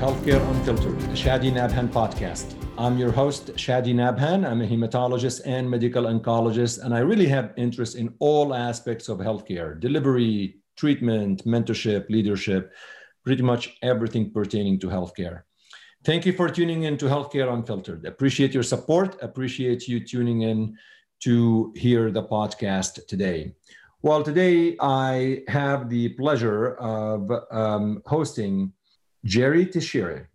Healthcare Unfiltered, Chadi Nabhan podcast. I'm your host, Chadi Nabhan. I'm a hematologist and medical oncologist, and I really have interest in all aspects of healthcare delivery, treatment, mentorship, leadership, pretty much everything pertaining to healthcare. Thank you for tuning in to Healthcare Unfiltered. Appreciate your support. Appreciate you tuning in to hear the podcast today. Well, today I have the pleasure of um, hosting Jerry Teixeira.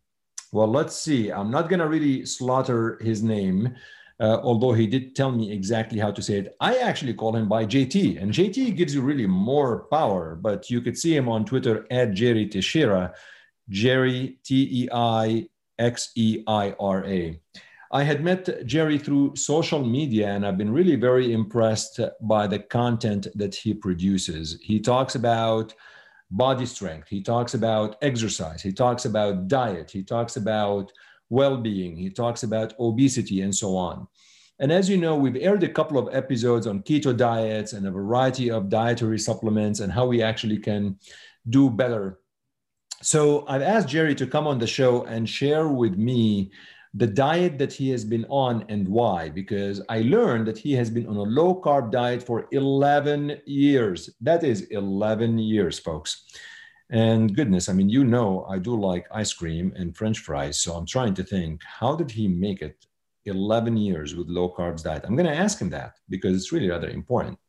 Well, let's see. I'm not going to really slaughter his name, uh, although he did tell me exactly how to say it. I actually call him by JT, and JT gives you really more power, but you could see him on Twitter at Jerry Teixeira, Jerry T E I X E I R A. I had met Jerry through social media, and I've been really very impressed by the content that he produces. He talks about body strength, he talks about exercise, he talks about diet, he talks about well being, he talks about obesity, and so on. And as you know, we've aired a couple of episodes on keto diets and a variety of dietary supplements and how we actually can do better. So I've asked Jerry to come on the show and share with me the diet that he has been on and why. Because i learned that he has been on a low carb diet for 11 years. That is 11 years folks. And goodness i mean you know i do like ice cream and french fries so i'm trying to think how did he make it 11 years with low carbs diet? I'm going to ask him that because it's really rather important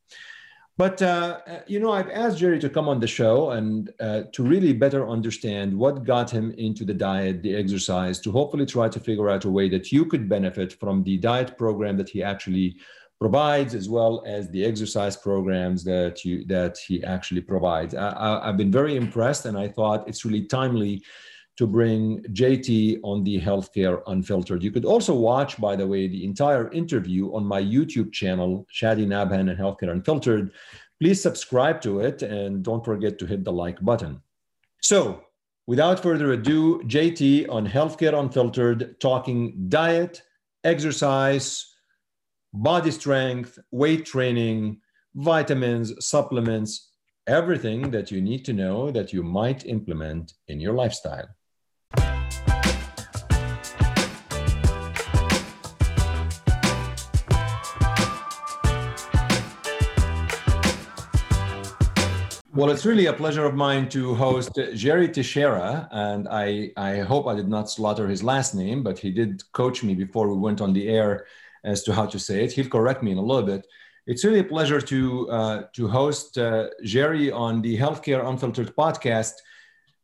but uh, uh, you know, I've asked Jerry to come on the show and uh, to really better understand what got him into the diet, the exercise, to hopefully try to figure out a way that you could benefit from the diet program that he actually provides, as well as the exercise programs that you that he actually provides. I, have been very impressed, and I thought it's really timely to bring JT on the Healthcare Unfiltered. You could also watch, by the way, the entire interview on my YouTube channel, Chadi Nabhan and Healthcare Unfiltered. Please subscribe to it and don't forget to hit the like button. So, without further ado, JT on Healthcare Unfiltered, talking diet, exercise, body strength, weight training, vitamins, supplements, everything that you need to know that you might implement in your lifestyle. Well, it's really a pleasure of mine to host Jerry Teixeira, and I, I hope I did not slaughter his last name, but he did coach me before we went on the air as to how to say it. He'll correct me in a little bit. It's really a pleasure to uh, to host uh, Jerry on the Healthcare Unfiltered podcast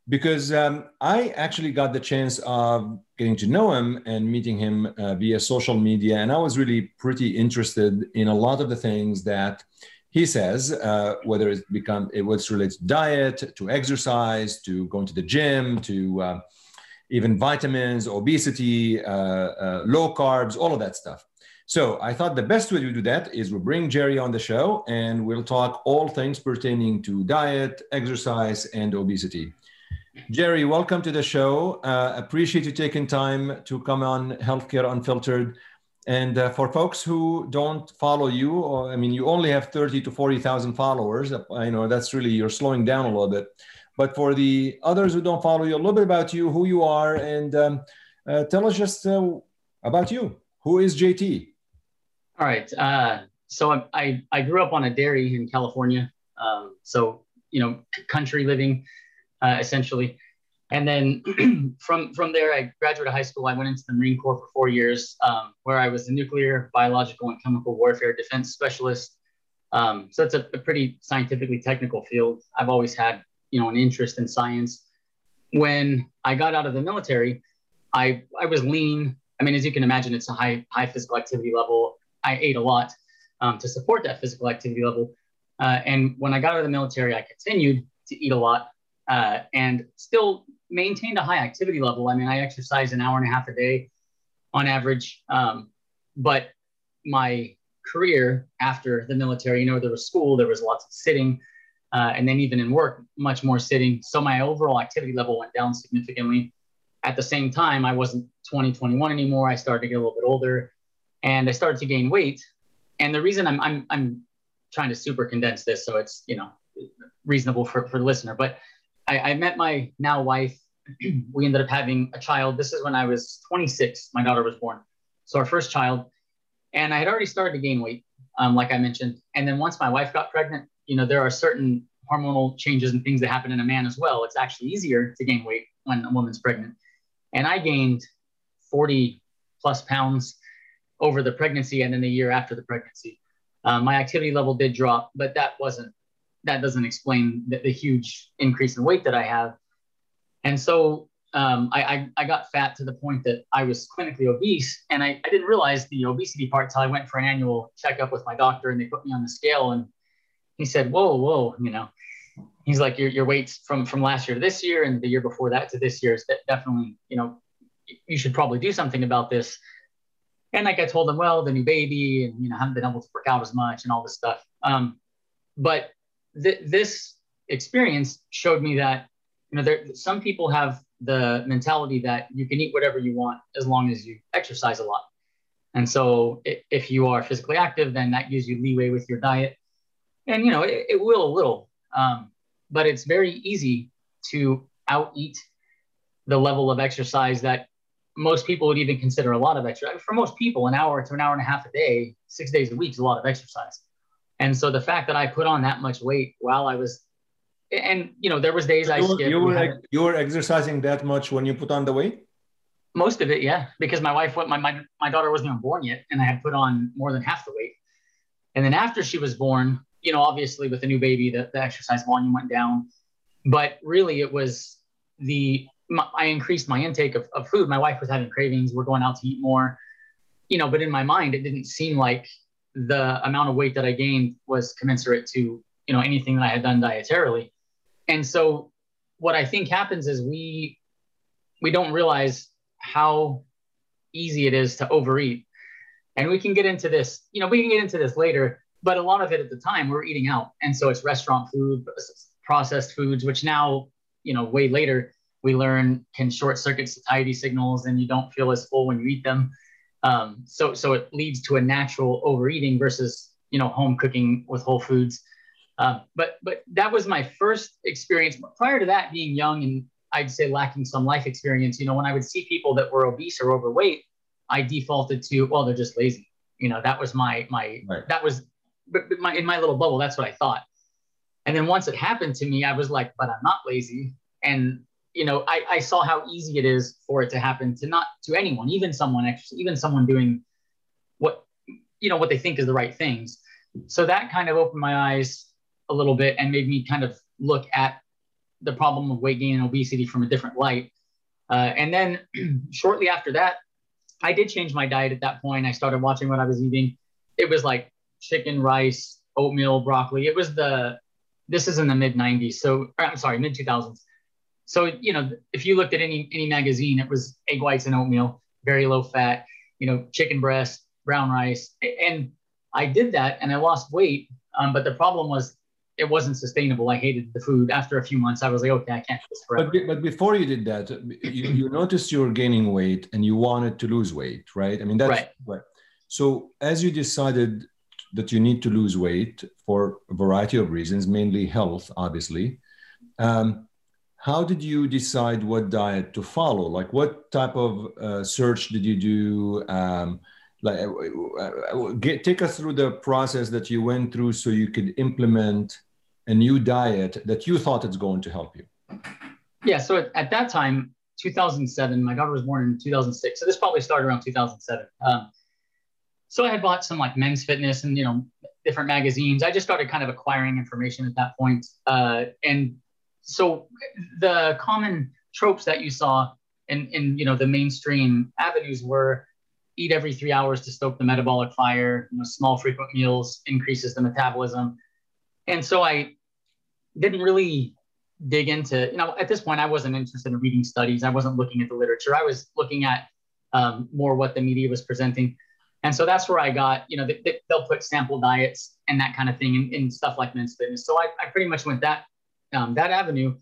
because um, I actually got the chance of getting to know him and meeting him uh, via social media, and I was really pretty interested in a lot of the things that he says uh, whether it's become it was related to diet to exercise to going to the gym to uh, even vitamins obesity uh, uh, low carbs all of that stuff. So i thought the best way to do that is we bring jerry on the show and we'll talk all things pertaining to diet exercise and obesity. Jerry welcome to the show. Uh, appreciate you taking time to come on healthcare unfiltered and uh, for folks who don't follow you, or I mean, you only have 30 to 40,000 followers. I know that's really, you're slowing down a little bit. But for the others who don't follow you, a little bit about you, who you are, and um, uh, tell us just uh, about you. Who is JT? All right. Uh, so I, I grew up on a dairy in California. Um, so, you know, country living uh, essentially. And then from from there, I graduated high school. I went into the Marine Corps for four years, um, where I was a nuclear, biological, and chemical warfare defense specialist. Um, so it's a, a, pretty scientifically technical field. I've always had, you know, an interest in science. When I got out of the military, I I was lean. I mean, as you can imagine, it's a high high physical activity level. I ate a lot um, to support that physical activity level. Uh, and when I got out of the military, I continued to eat a lot uh, and still maintained a high activity level. I mean, I exercise an hour and a half a day on average. Um, but my career after the military, you know, there was school, there was lots of sitting, uh, and then even in work, much more sitting. So my overall activity level went down significantly. At the same time, I wasn't 20, 21 anymore. I started to get a little bit older and I started to gain weight. And the reason I'm, I'm, I'm trying to super condense this so it's, you know, reasonable for, for the listener, but I, I met my now wife we ended up having a child. This is when I was 26. My daughter was born. So our first child. And I had already started to gain weight, um, like I mentioned. And then once my wife got pregnant, you know, there are certain hormonal changes and things that happen in a man as well. It's actually easier to gain weight when a woman's pregnant. And I gained 40 plus pounds over the pregnancy and then the year after the pregnancy. Um, my activity level did drop, but that wasn't that doesn't explain the, the huge increase in weight that I have. And so um, I, I, I, got fat to the point that I was clinically obese, and I, I didn't realize the obesity part until I went for an annual checkup with my doctor, and they put me on the scale, and he said, "Whoa, whoa, you know." He's like, your, your weights from, from last year to this year and the year before that to this year is that definitely, you know, you should probably do something about this. And like I told him, well, the new baby and, you know, haven't been able to work out as much and all this stuff. Um, but th- this experience showed me that you know there some people have the mentality that you can eat whatever you want as long as you exercise a lot and so if you are physically active then that gives you leeway with your diet and you know it, it will a little um, but it's very easy to out eat the level of exercise that most people would even consider a lot of exercise. For most people, an hour to an hour and a half a day, six days a week is a lot of exercise. And so the fact that I put on that much weight while I was, and you know, there was days you I skipped. You were, you were exercising that much when you put on the weight? Most of it, yeah, because my wife, my, my, my daughter wasn't even born yet, and I had put on more than half the weight. And then after she was born, you know, obviously with a new baby, the, the exercise volume went down. But really, it was the my, I increased my intake of, of food. My wife was having cravings. We're going out to eat more, you know. But in my mind, it didn't seem like the amount of weight that I gained was commensurate to you know anything that I had done dietarily. And so what I think happens is we we don't realize how easy it is to overeat. And we can get into this, you know, we can get into this later, but a lot of it at the time we're eating out. And so it's restaurant food, processed foods, which now, you know, way later we learn can short circuit satiety signals and you don't feel as full when you eat them. Um, so so it leads to a natural overeating versus you know home cooking with whole foods. Uh, but but that was my first experience. Prior to that, being young and I'd say lacking some life experience, you know, when I would see people that were obese or overweight, I defaulted to well, they're just lazy. You know, that was my my right. that was but, but my in my little bubble. That's what I thought. And then once it happened to me, I was like, but I'm not lazy. And you know, I, I saw how easy it is for it to happen to not to anyone, even someone actually, even someone doing what you know what they think is the right things. So that kind of opened my eyes a little bit and made me kind of look at the problem of weight gain and obesity from a different light. Uh, and then shortly after that, I did change my diet at that point. I started watching what I was eating. It was like chicken, rice, oatmeal, broccoli. It was the this is in the mid 90s. So I'm sorry, mid 2000s. So, you know, if you looked at any any magazine, it was egg whites and oatmeal, very low fat, you know, chicken breast, brown rice. And I did that and I lost weight. Um, but the problem was it wasn't sustainable. I hated the food. After a few months, I was like, okay, I can't do this forever. But, but before you did that, you, you noticed you were gaining weight and you wanted to lose weight, right? I mean, that's right. right. So as you decided that you need to lose weight for a variety of reasons, mainly health, obviously, um, how did you decide what diet to follow? Like, what type of uh, search did you do? Um, like, uh, uh, get, take us through the process that you went through so you could implement a new diet that you thought it's going to help you. Yeah. So at, at that time, 2007, my daughter was born in 2006. So this probably started around 2007. Um, so I had bought some like men's fitness and, you know, different magazines. I just started kind of acquiring information at that point. Uh, and so the common tropes that you saw in, in you know the mainstream avenues were eat every three hours to stoke the metabolic fire you know small frequent meals increases the metabolism. And so i didn't really dig into you know at this point i wasn't interested in reading studies. I wasn't looking at the literature. I was looking at um, more what the media was presenting. And so that's where i got you know they, will put sample diets and that kind of thing in, in stuff like men's fitness. So I, I pretty much went that um, that avenue.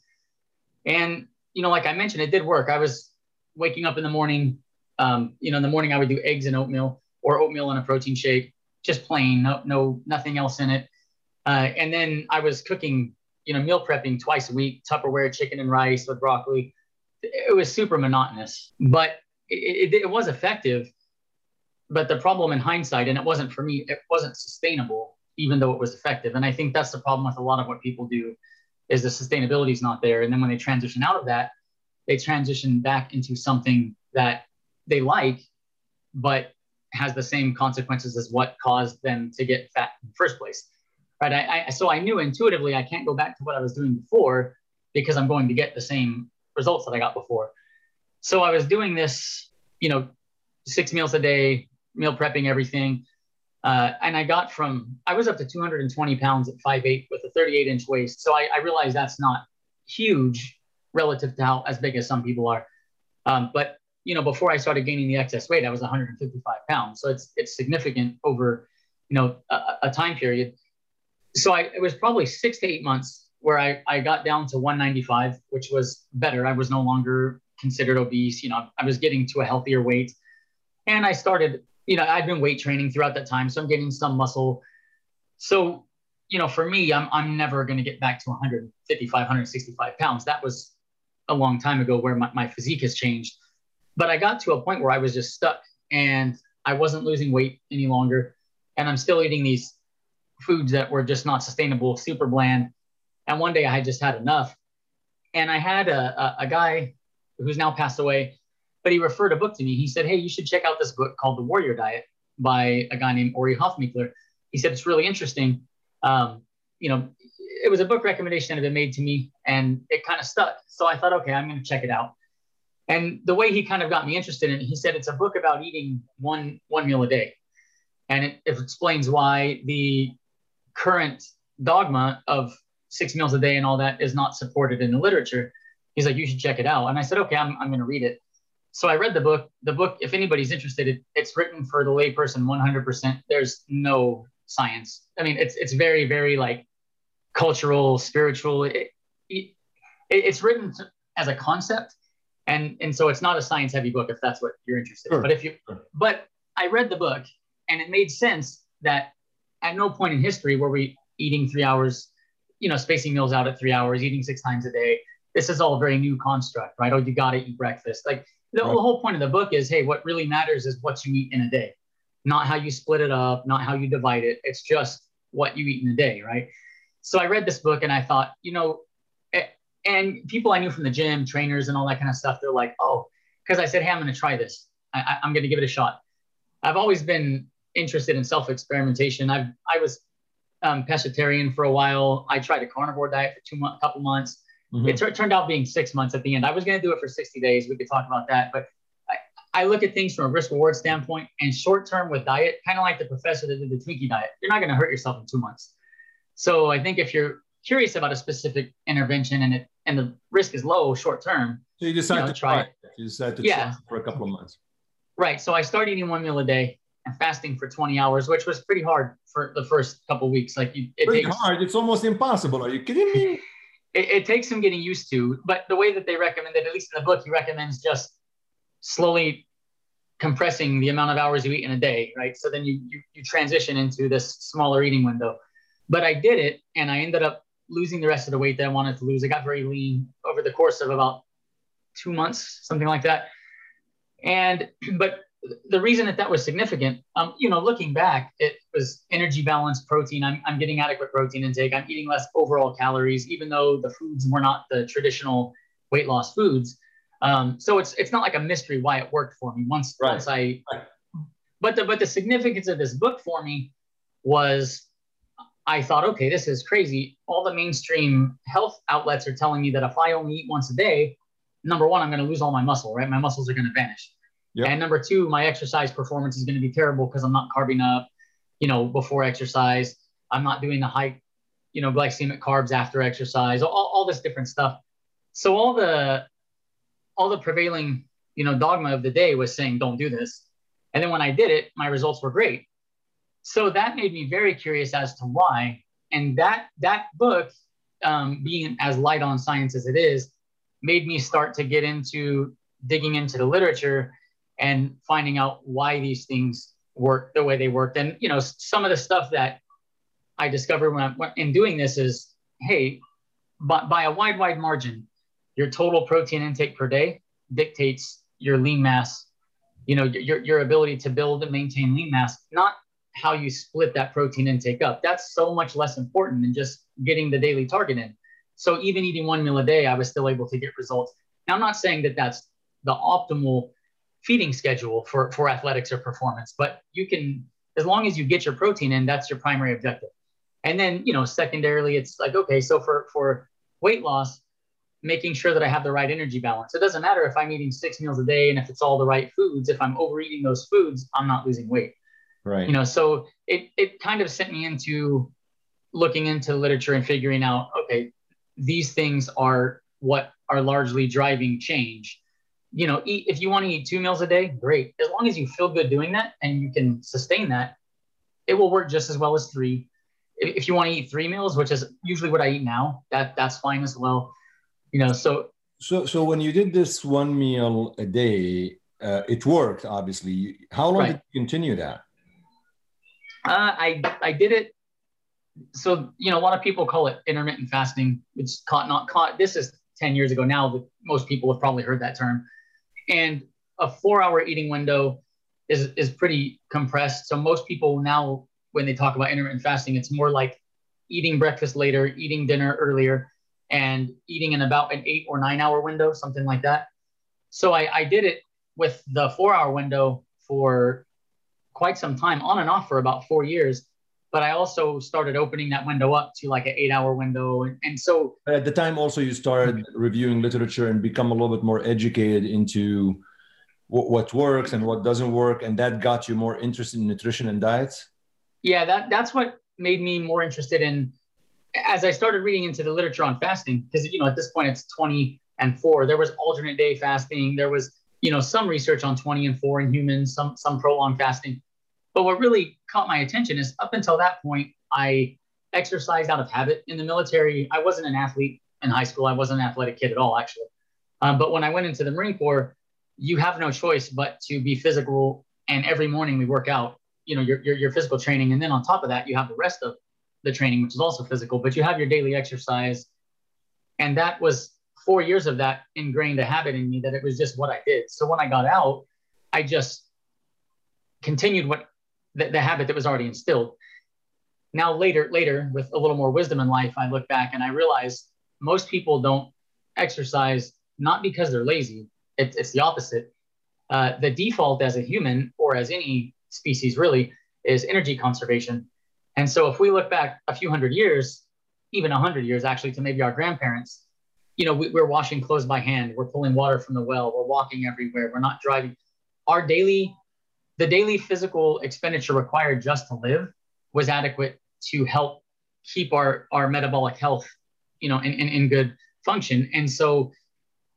And, you know, like I mentioned, it did work. I was waking up in the morning. Um, you know, in the morning I would do eggs and oatmeal or oatmeal and a protein shake, just plain, no, no, nothing else in it. Uh, and then I was cooking, you know, meal prepping twice a week, Tupperware chicken and rice with broccoli. it was super monotonous, but it, it, it was effective. But the problem in hindsight, and it wasn't for me, it wasn't sustainable, even though it was effective. And I think that's the problem with a lot of what people do is the sustainability is not there. And then when they transition out of that, they transition back into something that they like, but has the same consequences as what caused them to get fat in the first place. Right. I, I, so I knew intuitively I can't go back to what I was doing before because I'm going to get the same results that I got before. So I was doing this, you know, six meals a day, meal prepping everything. Uh, and I got from, I was up to 220 pounds at 5'8 with a 38 inch waist. So I, I realized that's not huge relative to how as big as some people are. Um, but you know, before I started gaining the excess weight, I was 155 pounds. So it's it's significant over, you know, a, a time period. So I it was probably six to eight months where I, I got down to 195, which was better. I was no longer considered obese. You know, I was getting to a healthier weight. And I started, you know, I've been weight training throughout that time. So I'm getting some muscle. So, you know, for me, I'm, I'm never going to get back to 155, 165 pounds. That was a long time ago where my, my physique has changed. But I got to a point where I was just stuck and I wasn't losing weight any longer. And I'm still eating these foods that were just not sustainable, super bland. And one day I had just had enough. And I had a, a, a guy who's now passed away, but he referred a book to me. He said, Hey, you should check out this book called The Warrior Diet by a guy named Ori Hofmekler. He said, It's really interesting. Um, you know, it was a book recommendation that had been made to me and it kind of stuck. So I thought, okay, I'm going to check it out. And the way he kind of got me interested in it, he said it's a book about eating one one meal a day, and it, it explains why the current dogma of six meals a day and all that is not supported in the literature. He's like, you should check it out. And I said, okay, I'm, I'm going to read it. So I read the book. The book, if anybody's interested, it, it's written for the layperson 100%. There's no science. I mean, it's, it's very, very like cultural, spiritual. It, it, it's written as a concept. And, and so it's not a science heavy book if that's what you're interested sure. But if you, sure. but I read the book and it made sense that at no point in history were we eating three hours you know, spacing meals out at three hours, eating six times a day. This is all a very new construct, right? Oh, you got to eat breakfast. Like the, right. the whole point of the book is, hey, what really matters is what you eat in a day, not how you split it up, not how you divide it. It's just what you eat in a day, right? So I read this book and I thought, you know, and people I knew from the gym, trainers and all that kind of stuff, they're like, oh, because I said, hey, I'm going to try this. I, I'm going to give it a shot. I've always been interested in self experimentation. I've I was um, pescatarian for a while. I tried a carnivore diet for two months, couple months. Mm-hmm. It t- turned out being six months at the end. I was going to do it for 60 days. We could talk about that, but I, I look at things from a risk reward standpoint and short term with diet, kind of like the professor that did the Twinkie diet. You're not going to hurt yourself in two months. So I think if you're curious about a specific intervention and it and the risk is low short term, so you decide you know, to try it. You decide to yeah. try for a couple of months. Right. So I started eating one meal a day and fasting for 20 hours, which was pretty hard for the first couple weeks. Like you, it pretty takes, hard. It's almost impossible. Are you kidding me? It, it, takes some getting used to. But the way that they recommend it, at least in the book, he recommends just slowly compressing the amount of hours you eat in a day, right? So then you, you, you transition into this smaller eating window. But I did it and I ended up losing the rest of the weight that I wanted to lose. I got very lean over the course of about two months, something like that. And, but the reason that that was significant, um, you know, looking back, it was energy balance, protein. I'm, I'm getting adequate protein intake. I'm eating less overall calories, even though the foods were not the traditional weight loss foods. Um, so it's it's not like a mystery why it worked for me once right. once I. But the but the significance of this book for me was, I thought, okay, this is crazy. All the mainstream health outlets are telling me that if I only eat once a day, number one, I'm going to lose all my muscle. Right, my muscles are going to vanish. Yep. And number two, my exercise performance is going to be terrible because I'm not carbing up, you know, before exercise. I'm not doing the high, you know, glycemic carbs after exercise, all, all this different stuff. So all the all the prevailing, you know, dogma of the day was saying don't do this. And then when I did it, my results were great. So that made me very curious as to why. And that that book, um, being as light on science as it is, made me start to get into digging into the literature and finding out why these things work the way they worked. And you know, some of the stuff that I discovered when I'm in doing this is, hey, by, by a wide, wide margin, your total protein intake per day dictates your lean mass, you know, your, your ability to build and maintain lean mass, not how you split that protein intake up. That's so much less important than just getting the daily target in. So even eating one meal a day, I was still able to get results. Now, I'm not saying that that's the optimal feeding schedule for, for athletics or performance, but you can, as long as you get your protein in, that's your primary objective. And then, you know, secondarily, it's like, okay, so for, for weight loss, making sure that I have the right energy balance. It doesn't matter if I'm eating six meals a day and if it's all the right foods. If I'm overeating those foods, I'm not losing weight. Right. You know, so it it kind of sent me into looking into literature and figuring out, okay, these things are what are largely driving change. You know, eat if you want to eat two meals a day, great. As long as you feel good doing that and you can sustain that, it will work just as well as three. If you want to eat three meals, which is usually what I eat now, that that's fine as well you know so so so when you did this one meal a day uh, it worked obviously how long right. did you continue that uh, i i did it so you know a lot of people call it intermittent fasting it's caught not caught this is 10 years ago now that most people have probably heard that term and a four hour eating window is is pretty compressed so most people now when they talk about intermittent fasting it's more like eating breakfast later eating dinner earlier and eating in about an eight or nine hour window, something like that. So I, I did it with the four hour window for quite some time, on and off for about four years. But I also started opening that window up to like an eight hour window. And, and so at the time, also, you started reviewing literature and become a little bit more educated into what, what works and what doesn't work. And that got you more interested in nutrition and diets? Yeah, that, that's what made me more interested in as I started reading into the literature on fasting, because you know at this point it's 20 and four, there was alternate day fasting, there was you know some research on 20 and four in humans, some some prolonged fasting. But what really caught my attention is up until that point, I exercised out of habit in the military. I wasn't an athlete in high school. I wasn't an athletic kid at all, actually. Um, but when I went into the Marine Corps, you have no choice but to be physical. And every morning we work out, you know, your, your, your physical training. And then on top of that, you have the rest of the training, which is also physical, but you have your daily exercise. And that was four years of that ingrained a habit in me that it was just what I did. So when I got out, I just continued what the, the habit that was already instilled. Now later, later with a little more wisdom in life, I look back and I realize most people don't exercise not because they're lazy. It, it's the opposite. Uh, the default as a human or as any species really is energy conservation. And so if we look back a few hundred years, even a hundred years actually, to maybe our grandparents, you know, we, we're washing clothes by hand, we're pulling water from the well, we're walking everywhere, we're not driving. Our daily, the daily physical expenditure required just to live was adequate to help keep our, our metabolic health, you know, in, in, in good function. And so,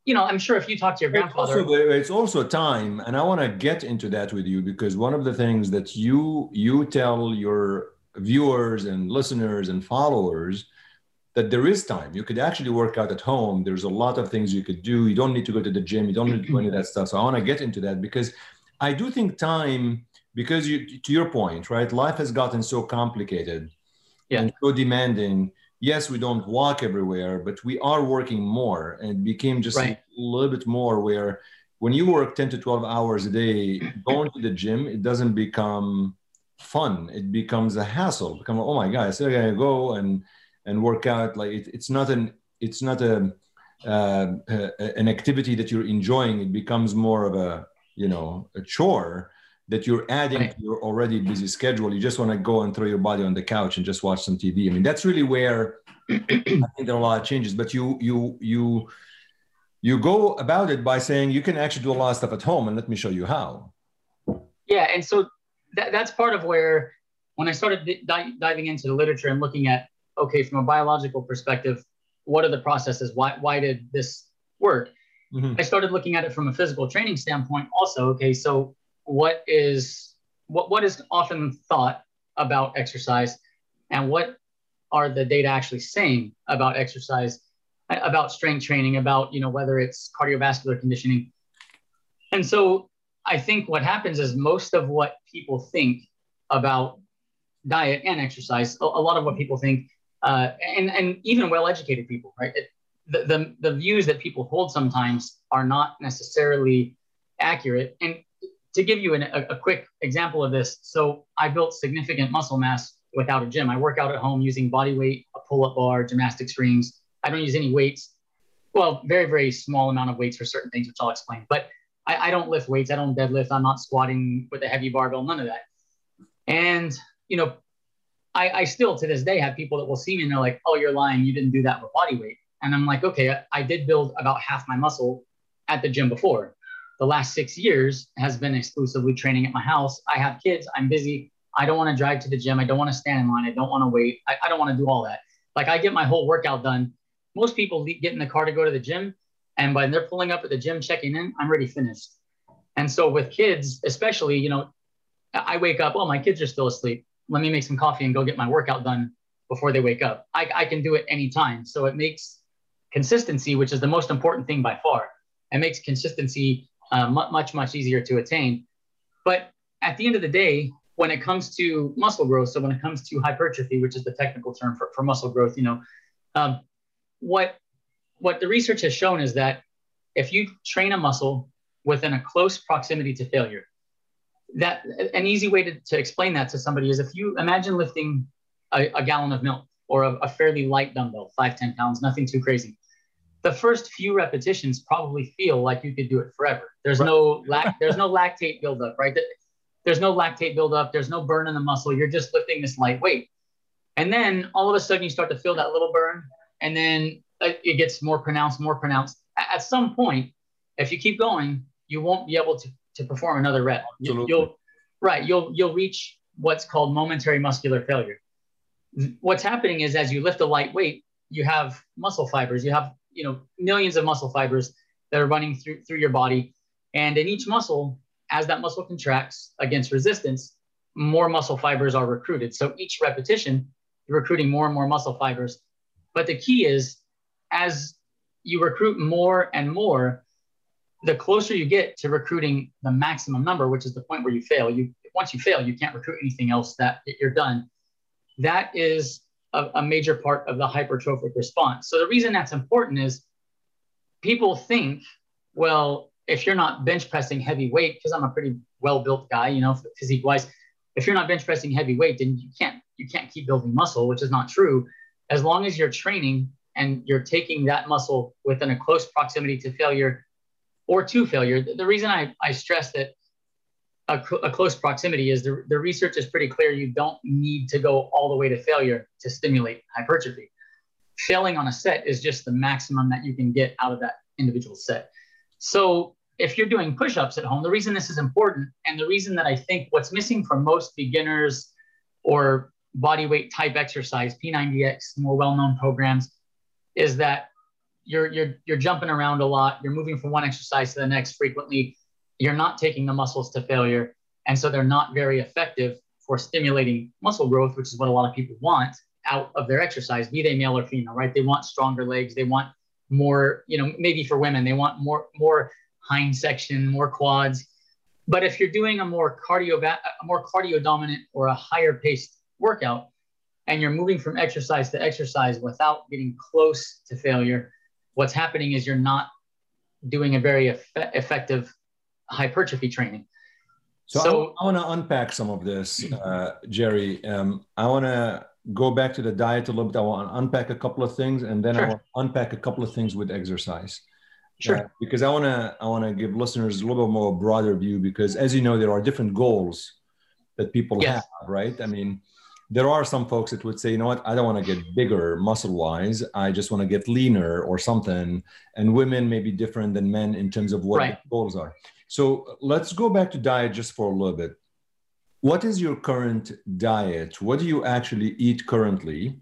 you know, I'm sure if you talk to your grandfather, it's also, it's also time, and I want to get into that with you because one of the things that you you tell your viewers and listeners and followers that there is time. You could actually work out at home. There's a lot of things you could do. You don't need to go to the gym. You don't need to do any of that stuff. So I want to get into that because I do think time, because you, to your point, right? Life has gotten so complicated yeah. and so demanding. Yes, we don't walk everywhere, but we are working more and it became just right. a little bit more where when you work 10 to 12 hours a day, going to the gym, it doesn't become fun. It becomes a hassle. Become oh my god, I still gotta go and and work out. Like it, it's not an it's not a, uh, a, an activity that you're enjoying. It becomes more of a you know a chore that you're adding right. to your already busy schedule. You just want to go and throw your body on the couch and just watch some TV. I mean, that's really where I think there are a lot of changes. But you you you you go about it by saying you can actually do a lot of stuff at home, and let me show you how. Yeah, and so that, that's part of where when I started di- diving into the literature and looking at okay from a biological perspective, what are the processes? Why why did this work? Mm-hmm. I started looking at it from a physical training standpoint also. Okay, so what is what what is often thought about exercise, and what are the data actually saying about exercise, about strength training, about you know whether it's cardiovascular conditioning, and so I think what happens is most of what people think about diet and exercise, a, a lot of what people think, uh, and and even well-educated people, right? It, the, the, the views that people hold sometimes are not necessarily accurate. And to give you an, a, a quick example of this, so I built significant muscle mass without a gym. I work out at home using body weight, a pull up bar, gymnastics rings. I don't use any weights. Well, very, very small amount of weights for certain things, which I'll explain. But I, I don't lift weights. I don't deadlift. I'm not squatting with a heavy barbell, none of that. And, you know, I, I still to this day have people that will see me and they're like, oh, you're lying. You didn't do that with body weight. And I'm like, okay, I, did build about half my muscle at the gym before. The last six years has been exclusively training at my house. I have kids. I'm busy. I don't want to drive to the gym. I don't want to stand in line. I don't want to wait. I, I don't want to do all that. Like I get my whole workout done. Most people get in the car to go to the gym. And when they're pulling up at the gym, checking in, I'm already finished. And so with kids, especially, you know, I wake up, oh, my kids are still asleep. Let me make some coffee and go get my workout done before they wake up. I, I can do it anytime. So it makes consistency, which is the most important thing by far, it makes consistency uh, much, much easier to attain. But at the end of the day, when it comes to muscle growth, so when it comes to hypertrophy, which is the technical term for, for muscle growth, you know, um, what what the research has shown is that if you train a muscle within a close proximity to failure, that an easy way to, to explain that to somebody is if you imagine lifting a, a gallon of milk or a, a, fairly light dumbbell, five, 10 pounds, nothing too crazy. The first few repetitions probably feel like you could do it forever. There's right. no lac- there's no lactate buildup, right? There's no lactate buildup. There's no burn in the muscle. You're just lifting this light weight. And then all of a sudden you start to feel that little burn. And then uh, it gets more pronounced, more pronounced. At some point, if you keep going, you won't be able to, to perform another rep. Absolutely. You'll, right. You'll, you'll reach what's called momentary muscular failure. What's happening is as you lift a light weight, you have muscle fibers. You have, you know, millions of muscle fibers that are running through, through your body. And in each muscle, as that muscle contracts against resistance, more muscle fibers are recruited. So each repetition, you're recruiting more and more muscle fibers. But the key is as you recruit more and more, the closer you get to recruiting the maximum number, which is the point where you fail, you once you fail, you can't recruit anything else that you're done. That is a, a major part of the hypertrophic response. So the reason that's important is people think, well, if you're not bench pressing heavy weight, because I'm a pretty well built guy, you know, physique wise, if you're not bench pressing heavy weight, then you can't you can't keep building muscle, which is not true. As long as you're training and you're taking that muscle within a close proximity to failure or to failure. The reason I, I stress that a, a, close proximity is the, the research is pretty clear. You don't need to go all the way to failure to stimulate hypertrophy. Failing on a set is just the maximum that you can get out of that individual set. So if you're doing push-ups at home, the reason this is important and the reason that I think what's missing from most beginners or body weight type exercise, P90X, more well-known programs, is that you're you're you're jumping around a lot you're moving from one exercise to the next frequently you're not taking the muscles to failure. And so they're not very effective for stimulating muscle growth which is what a lot of people want out of their exercise be they male or female right? They want stronger legs. They want more you know maybe for women they want more more hind section more quads. But if you're doing a more cardio a more cardio dominant or a higher paced workout and you're moving from exercise to exercise without getting close to failure, what's happening is you're not doing a very eff- effective hypertrophy training. So, so I, want to unpack some of this, uh, Jerry. Um, I want to go back to the diet a little bit. I want to unpack a couple of things, and then sure. I want to unpack a couple of things with exercise. Sure. Uh, because I want to I want to give listeners a little bit more broader view because, as you know, there are different goals that people yes. have, right? I mean, there are some folks that would say, you know what, I don't want to get bigger muscle wise. I just want to get leaner or something. And women may be different than men in terms of what right. the goals are. So let's go back to diet just for a little bit. What is your current diet? What do you actually eat currently?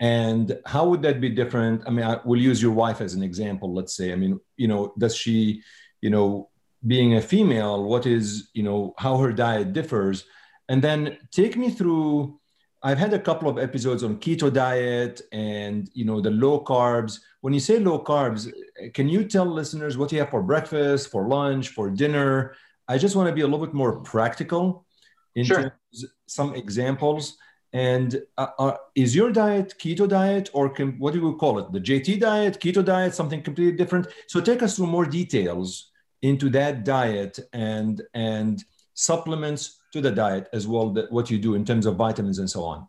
And how would that be different? I mean, I will use your wife as an example. Let's say, I mean, you know, does she, you know, being a female, what is, you know, how her diet differs? And then take me through I've had a couple of episodes on keto diet and you know the low carbs. When you say low carbs, can you tell listeners what you have for breakfast, for lunch, for dinner? I just want to be a little bit more practical in sure. some examples. And uh, uh, is your diet keto diet or com- what do you call it? The JT diet, keto diet, something completely different? So take us through more details into that diet and and supplements to the diet as well. That what you do in terms of vitamins and so on.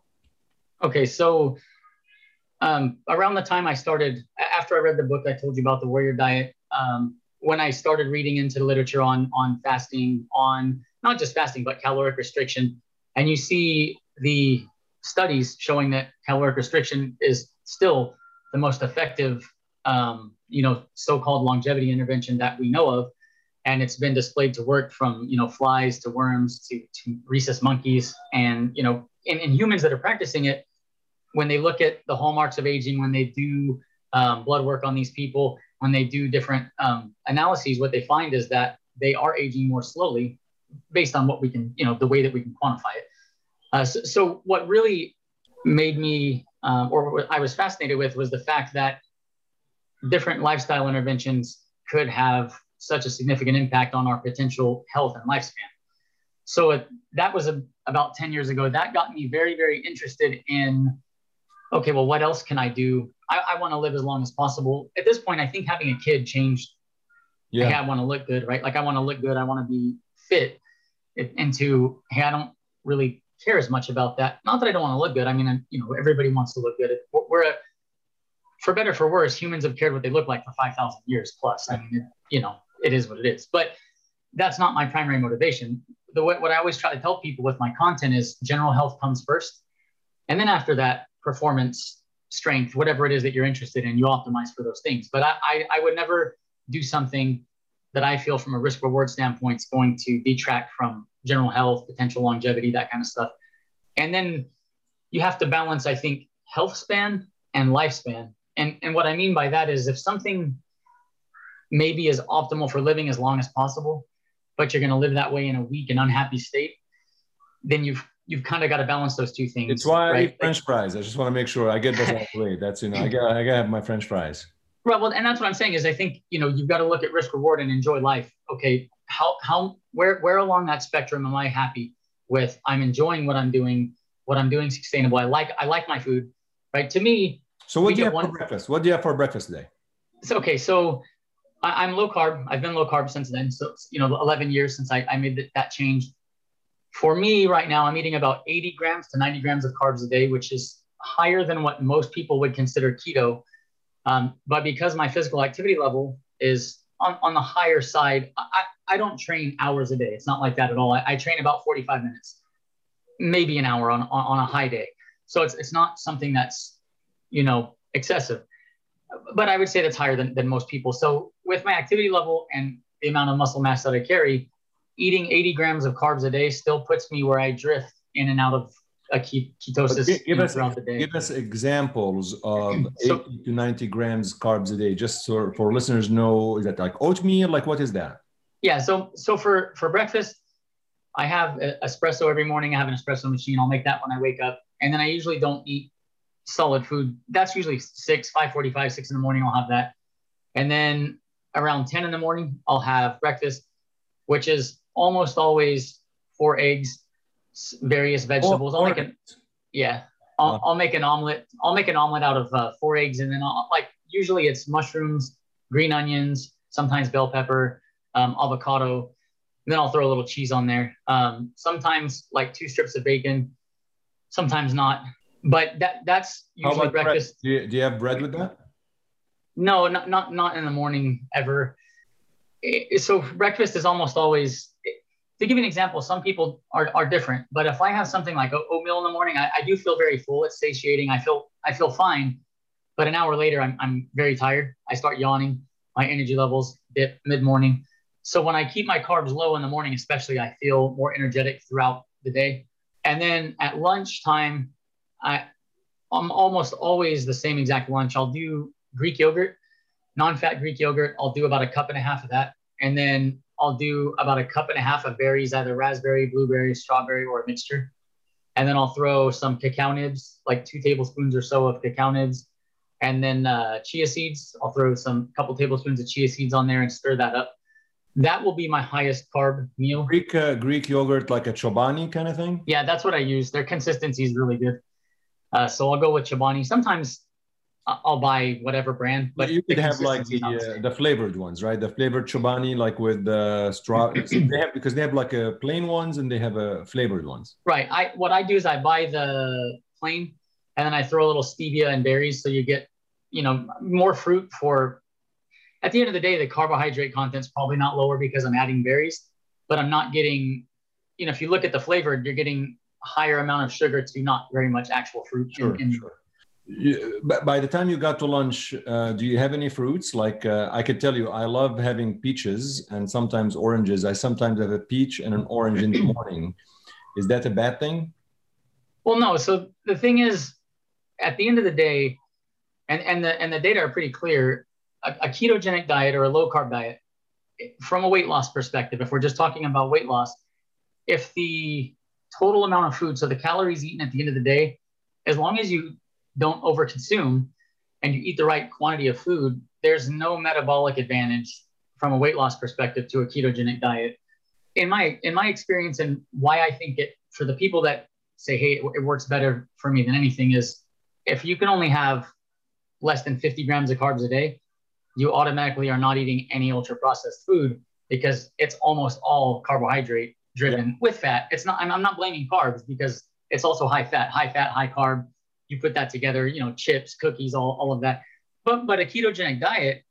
Okay, so um, around the time I started, after I read the book I told you about the Warrior Diet, um, when I started reading into the literature on on fasting, on not just fasting but caloric restriction, and you see the studies showing that caloric restriction is still the most effective, um, you know, so-called longevity intervention that we know of, and it's been displayed to work from you know flies to worms to, to rhesus monkeys, and you know, in, in humans that are practicing it, when they look at the hallmarks of aging, when they do um, blood work on these people, when they do different um, analyses, what they find is that they are aging more slowly based on what we can, you know, the way that we can quantify it. Uh, so, so, what really made me, um, or I was fascinated with, was the fact that different lifestyle interventions could have such a significant impact on our potential health and lifespan. So it, that was a, about 10 years ago. That got me very, very interested in, okay, well, what else can I do? I, I want to live as long as possible. At this point, I think having a kid changed. Yeah. Hey, I want to look good, right? Like I want to look good. I want to be fit. Into hey, I don't really care as much about that. Not that I don't want to look good. I mean, you know, everybody wants to look good. We're a, for better for worse, humans have cared what they look like for 5,000 years plus. I mean, it, you know, it is what it is. But that's not my primary motivation. The way, what I always try to tell people with my content is general health comes first. And then after that, performance, strength, whatever it is that you're interested in, you optimize for those things. But I, I, I would never do something that I feel from a risk reward standpoint is going to detract from general health, potential longevity, that kind of stuff. And then you have to balance, I think, health span and lifespan. And, and what I mean by that is if something maybe is optimal for living as long as possible, but you're going to live that way in a weak and unhappy state, then you've you've kind of got to balance those two things. It's why right? I eat French fries. I just want to make sure I get that out the way. That's you know I got I got to have my French fries. Right. Well, and that's what I'm saying is I think you know you've got to look at risk reward and enjoy life. Okay, how how where where along that spectrum am I happy with? I'm enjoying what I'm doing. What I'm doing sustainable. I like I like my food. Right. To me. So what do you have one, for breakfast? What do you have for breakfast today? So okay, so I, am low carb. I've been low carb since then. So you know, 11 years since I, I made that change. For me right now, I'm eating about 80 grams to 90 grams of carbs a day, which is higher than what most people would consider keto. Um, but because my physical activity level is on, on the higher side, I, I don't train hours a day. It's not like that at all. I, I train about 45 minutes, maybe an hour on, on, on a high day. So it's, it's not something that's, you know, excessive but I would say that's higher than, than most people. So with my activity level and the amount of muscle mass that I carry, eating 80 grams of carbs a day still puts me where I drift in and out of a ketosis give, give us, throughout the day. Give us examples of so, 80 to 90 grams carbs a day, just so for listeners know, is that like oatmeal? Like what is that? Yeah. So, so for, for breakfast, I have espresso every morning. I have an espresso machine. I'll make that when I wake up. And then I usually don't eat solid food. That's usually six, five forty-five, six in the morning. I'll have that, and then around ten in the morning, I'll have breakfast, which is almost always four eggs, various vegetables. I'll make it. Yeah, I'll, I'll, make an omelet. I'll make an omelet out of uh, four eggs, and then I'll like usually it's mushrooms, green onions, sometimes bell pepper, um, avocado. then I'll throw a little cheese on there. Um, sometimes like two strips of bacon, sometimes not but that that's usually breakfast. Do you, do you have bread with that? No, not not not in the morning ever. so breakfast is almost always. To give you an example, some people are, are different, but if I have something like oatmeal in the morning, I, I do feel very full. It's satiating. I feel I feel fine, but an hour later, I'm I'm very tired. I start yawning. My energy levels dip mid morning. So when I keep my carbs low in the morning, especially, I feel more energetic throughout the day. And then at lunchtime, I I'm almost always the same exact lunch. I'll do Greek yogurt, non-fat Greek yogurt. I'll do about a cup and a half of that, and then I'll do about a cup and a half of berries, either raspberry, blueberry, strawberry, or a mixture. And then I'll throw some cacao nibs, like two tablespoons or so of cacao nibs, and then uh, chia seeds. I'll throw some couple tablespoons of chia seeds on there and stir that up. that will be my highest carb meal. Greek uh, Greek yogurt, like a Chobani kind of thing. Yeah, that's what I use. Their consistency is really good. Uh, so I'll go with Chobani. Sometimes I'll buy whatever brand, but you could have like the uh, the flavored ones, right? The flavored Chobani, like with the straw. they have because they have like a plain ones and they have a flavored ones. Right. I what I do is I buy the plain, and then I throw a little stevia and berries, so you get you know more fruit for. At the end of the day, the carbohydrate content's probably not lower because I'm adding berries, but I'm not getting. You know, if you look at the flavored, you're getting higher amount of sugar to not very much actual fruit sure, in, in, sure you, by the time you got to lunch, uh, do you have any fruits? Like uh, I could tell you, I love having peaches and sometimes oranges. I sometimes have a peach and an orange in the morning. Is that a bad thing? Well, no. So the thing is, at the end of the day, and and the and the data are pretty clear. A, a ketogenic diet or a low carb diet, from a weight loss perspective, if we're just talking about weight loss, if the total amount of food, so the calories eaten at the end of the day, as long as you don't overconsume and you eat the right quantity of food, there's no metabolic advantage from a weight loss perspective to a ketogenic diet. In my in my experience and why I think it for the people that say, hey, it, it works better for me than anything is if you can only have less than 50 grams of carbs a day, you automatically are not eating any ultra processed food because it's almost all carbohydrate driven yeah. with fat. It's not, I'm, I'm not blaming carbs because it's also high fat, high fat, high carb you put that together, you know, chips, cookies, all, all of that. But but a ketogenic diet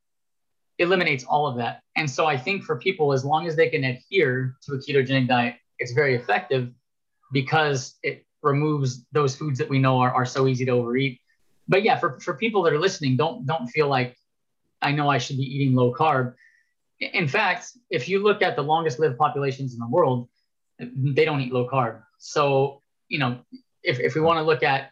eliminates all of that. And so I think for people, as long as they can adhere to a ketogenic diet, it's very effective because it removes those foods that we know are, are so easy to overeat. But yeah, for, for people that are listening, don't don't feel like I know I should be eating low carb. In fact, if you look at the longest lived populations in the world, they don't eat low carb. So, you know, if, if we want to look at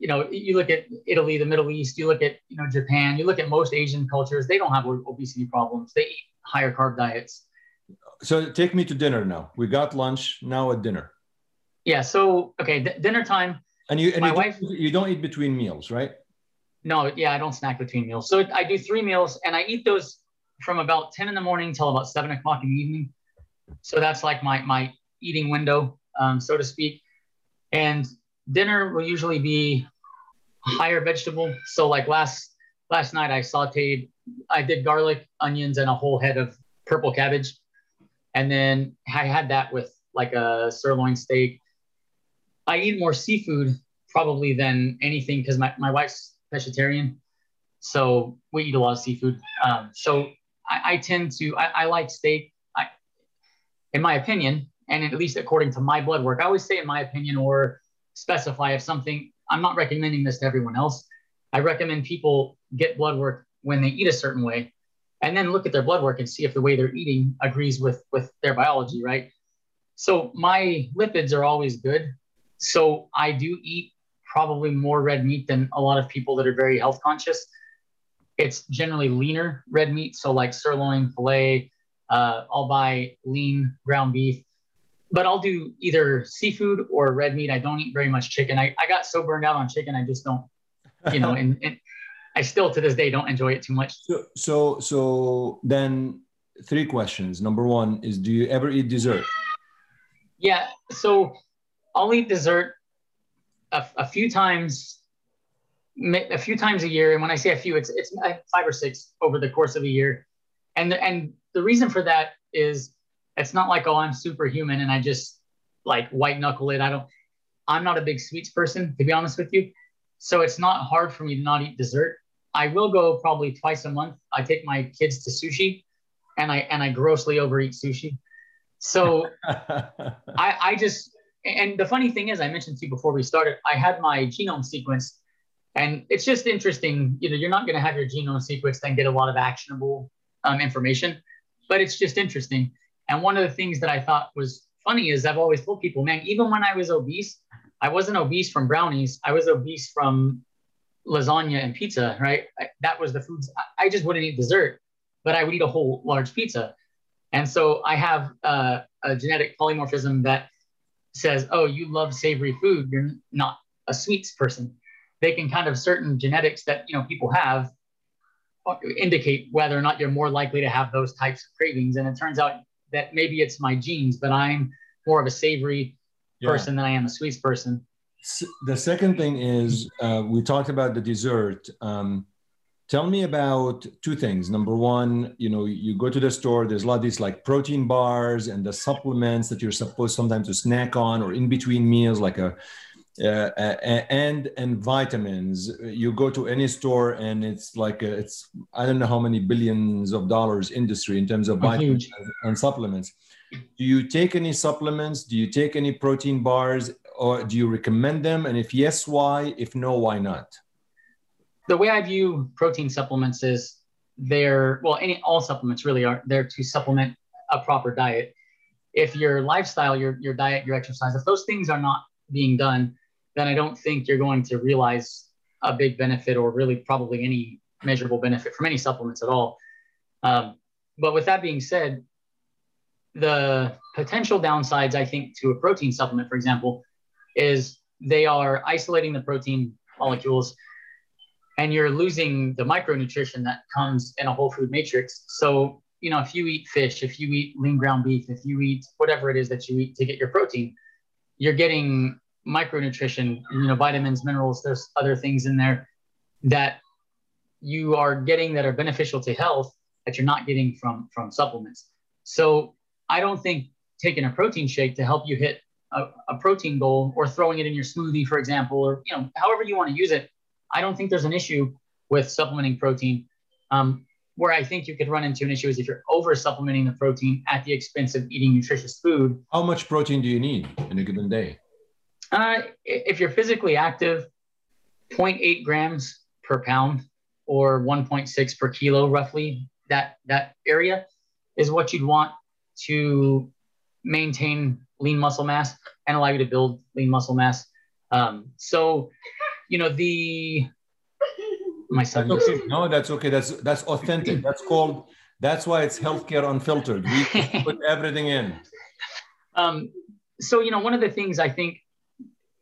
you know, you look at Italy, the Middle East, you look at, you know, Japan, you look at most Asian cultures, they don't have obesity problems. They eat higher carb diets. So take me to dinner now. We got lunch, now at dinner. Yeah. So, okay, d- dinner time. And you, and my you wife, don't, you don't eat between meals, right? No, yeah, I don't snack between meals. So I do three meals and I eat those from about 10 in the morning till about seven o'clock in the evening. So that's like my, my eating window, um, so to speak. And dinner will usually be higher vegetable. So like last last night I sauteed, I did garlic, onions, and a whole head of purple cabbage. And then I had that with like a sirloin steak. I eat more seafood probably than anything because my, my wife's vegetarian. So we eat a lot of seafood. Um, so I, I, tend to, I, I like steak. I, in my opinion, and at least according to my blood work, I always say in my opinion or specify if something, I'm not recommending this to everyone else. I recommend people get blood work when they eat a certain way and then look at their blood work and see if the way they're eating agrees with, with their biology, right? So my lipids are always good. So I do eat probably more red meat than a lot of people that are very health conscious. It's generally leaner red meat. So like sirloin, filet, uh, I'll buy lean ground beef but I'll do either seafood or red meat. I don't eat very much chicken. I, I got so burned out on chicken, I just don't, you know, and, and I still to this day don't enjoy it too much. So, so, so then three questions. Number one is, do you ever eat dessert? Yeah. So I'll eat dessert a, a few times, a few times a year. And when I say a few, it's, it's uh, five or six over the course of a year. And, the, and the reason for that is it's not like, oh, I'm superhuman and I just like white knuckle it. I don't, I'm not a big sweets person, to be honest with you. So it's not hard for me to not eat dessert. I will go probably twice a month. I take my kids to sushi and I and I grossly overeat sushi. So I, I just and the funny thing is I mentioned to you before we started, I had my genome sequence and it's just interesting. You know, you're not going to have your genome sequence then get a lot of actionable um, information, but it's just interesting. And one of the things that I thought was funny is I've always told people, man, even when I was obese, I wasn't obese from brownies. I was obese from lasagna and pizza, right? I, that was the foods. I, I, just wouldn't eat dessert, but I would eat a whole large pizza. And so I have uh, a genetic polymorphism that says, oh, you love savory food. You're not a sweets person. They can kind of certain genetics that, you know, people have indicate whether or not you're more likely to have those types of cravings. And it turns out that maybe it's my genes, but I'm more of a savory yeah. person than I am a sweets person. The second thing is uh, we talked about the dessert. Um, tell me about two things. Number one, you know, you go to the store. There's a lot of these like protein bars and the supplements that you're supposed sometimes to snack on or in between meals, like a uh, and and vitamins. You go to any store and it's like a, it's I don't know how many billions of dollars industry in terms of vitamins and supplements. Do you take any supplements? Do you take any protein bars, or do you recommend them? And if yes, why? If no, why not? The way I view protein supplements is they're well, any all supplements really are there to supplement a proper diet. If your lifestyle, your your diet, your exercise, if those things are not being done, then I don't think you're going to realize a big benefit or really probably any measurable benefit from any supplements at all. Um, but with that being said, the potential downsides, I think, to a protein supplement, for example, is they are isolating the protein molecules and you're losing the micronutrition that comes in a whole food matrix. So, you know, if you eat fish, if you eat lean ground beef, if you eat whatever it is that you eat to get your protein, you're getting micronutrition, you know, vitamins, minerals, there's other things in there that you are getting that are beneficial to health that you're not getting from from supplements. So I don't think taking a protein shake to help you hit a, a protein goal or throwing it in your smoothie, for example, or you know, however you want to use it, I don't think there's an issue with supplementing protein. Um, where I think you could run into an issue is if you're over supplementing the protein at the expense of eating nutritious food. How much protein do you need in a given day? Uh, if you're physically active, 0.8 grams per pound or 1.6 per kilo, roughly that that area is what you'd want to maintain lean muscle mass and allow you to build lean muscle mass. Um, so, you know, the my son. That's okay. No, that's okay. That's that's authentic. That's called. That's why it's healthcare unfiltered. We put everything in. Um, so you know, one of the things I think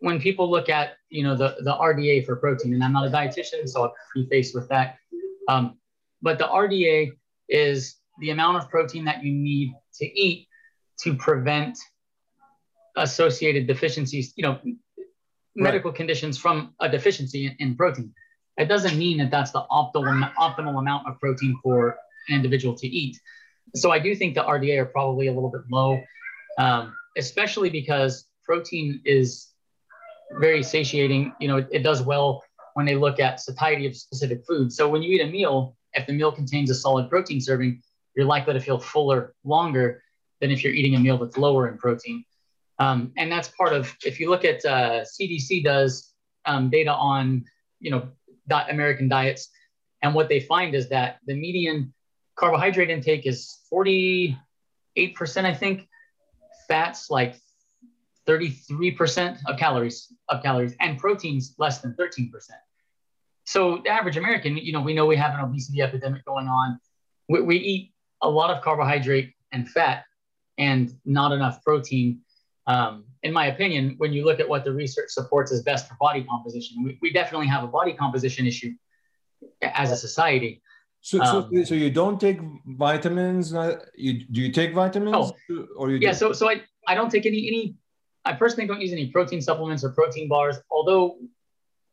when people look at you know the the RDA for protein, and I'm not a dietitian, so I'll preface with that. Um, but the RDA is the amount of protein that you need to eat to prevent associated deficiencies, you know, medical right. conditions from a deficiency in, in, protein. It doesn't mean that that's the optimal optimal amount of protein for an individual to eat. So I do think the RDA are probably a little bit low, um, especially because protein is very satiating. You know, it, it does well when they look at satiety of specific foods. So when you eat a meal, if the meal contains a solid protein serving, you're likely to feel fuller longer than if you're eating a meal that's lower in protein. Um, and that's part of, if you look at uh, CDC does um, data on, you know, American diets, and what they find is that the median carbohydrate intake is 48%, I think, fats like 33% of calories of calories and proteins less than 13%. So the average American, you know, we know we have an obesity epidemic going on. We, we eat a lot of carbohydrate and fat and not enough protein. Um, in my opinion, when you look at what the research supports as best for body composition, we, we definitely have a body composition issue as a society. So, um, so, so you don't take vitamins? Uh, you do you take vitamins? Oh, or you? Yeah. So, so I, I don't take any any I personally don't use any protein supplements or protein bars, although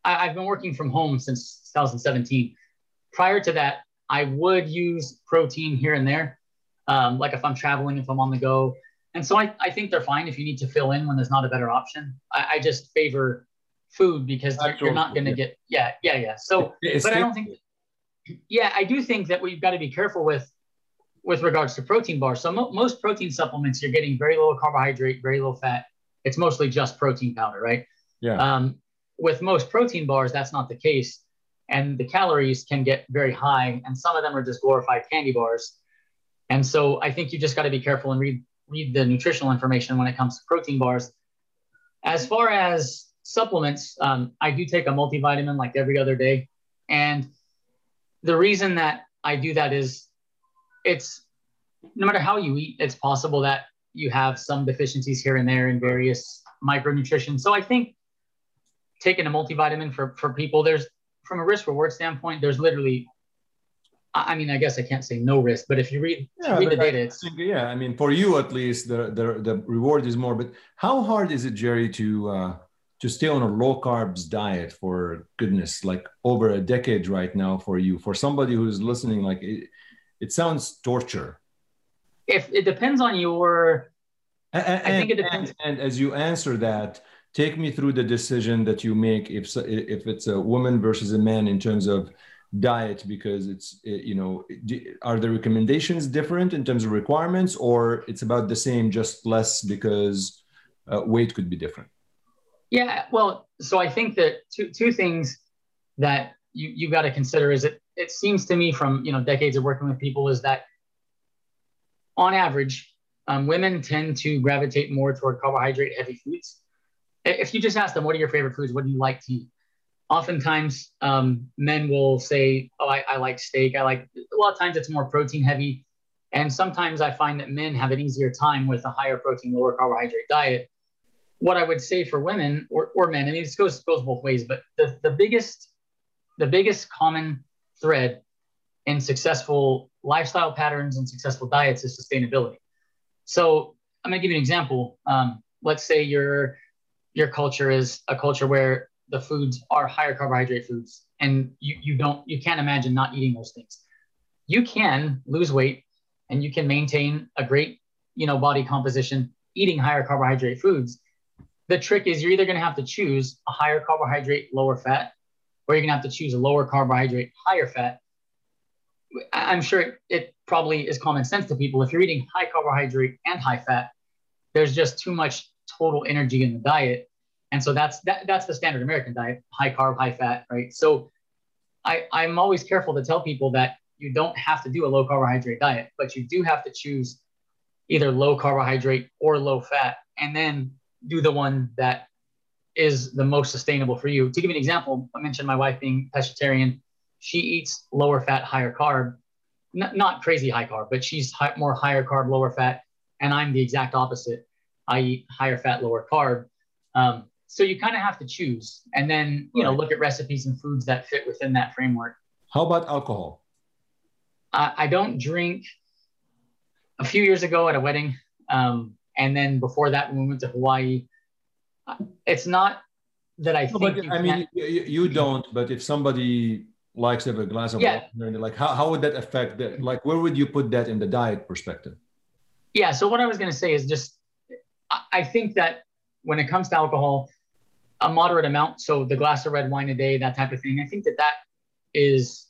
I, have been working from home since 2017. Prior to that, I would use protein here and there, um, like if I'm traveling, if I'm on the go. And so I, I think they're fine if you need to fill in when there's not a better option. I, I just favor food because you're, you're not going to get, yeah, yeah, yeah. So, it's but I don't think, yeah, I do think that we've got to be careful with with regards to protein bars. So mo- most protein supplements, you're getting very low carbohydrate, very low fat, it's mostly just protein powder, right? Yeah. Um, with most protein bars, that's not the case. And the calories can get very high, and some of them are just glorified candy bars. And so I think you just got to be careful and read read the nutritional information when it comes to protein bars. As far as supplements, um, I do take a multivitamin like every other day. And the reason that I do that is it's no matter how you eat, it's possible that you have some deficiencies here and there in various micronutrition. So I think taking a multivitamin for, for people, there's from a risk reward standpoint, there's literally I mean, I guess I can't say no risk, but if you read, yeah, read the data, it's think, yeah. I mean, for you at least, the, the the reward is more. But how hard is it, Jerry, to uh, to stay on a low carbs diet for goodness, like over a decade right now for you? For somebody who's listening, like it, it sounds torture. If it depends on your, and, I think it depends. And, and as you answer that, take me through the decision that you make if if it's a woman versus a man in terms of diet because it's you know are the recommendations different in terms of requirements or it's about the same just less because uh, weight could be different yeah well so i think that two two things that you you got to consider is it it seems to me from you know decades of working with people is that on average um, women tend to gravitate more toward carbohydrate heavy foods if you just ask them what are your favorite foods what do you like to eat oftentimes um, men will say, "Oh, I, I, like steak. I like." A lot of times it's more protein heavy, and sometimes I find that men have an easier time with a higher protein, lower carbohydrate diet. What I would say for women or, or men, I mean, this goes goes both ways, but the the biggest the biggest common thread in successful lifestyle patterns and successful diets is sustainability. So I'm to give you an example. Um, let's say your your culture is a culture where the foods are higher carbohydrate foods and you, you don't you can't imagine not eating those things you can lose weight and you can maintain a great you know body composition eating higher carbohydrate foods the trick is you're either to have to choose a higher carbohydrate lower fat or you're to have to choose a lower carbohydrate higher fat i'm sure it, probably is common sense to people if you're eating high carbohydrate and high fat there's just too much total energy in the diet and so that's that, that's the standard American diet, high carb, high fat, right? So I, I'm always careful to tell people that you don't have to do a low carbohydrate diet, but you do have to choose either low carbohydrate or low fat, and then do the one that is the most sustainable for you. To give you an example, I mentioned my wife being pescatarian. She eats lower fat, higher carb, N- not crazy high carb, but she's high, more higher carb, lower fat, and I'm the exact opposite. I eat higher fat, lower carb. Um, so you kind of have to choose and then you right. know look at recipes and foods that fit within that framework how about alcohol I, I don't drink a few years ago at a wedding um, and then before that when we went to hawaii it's not that i no, think i mean you, you, don't but if somebody likes to have a glass of yeah. water like how, how would that affect that like where would you put that in the diet perspective yeah so what i was going to say is just I think that when it comes to alcohol a moderate amount. So the glass of red wine a day, that type of thing. I think that that is,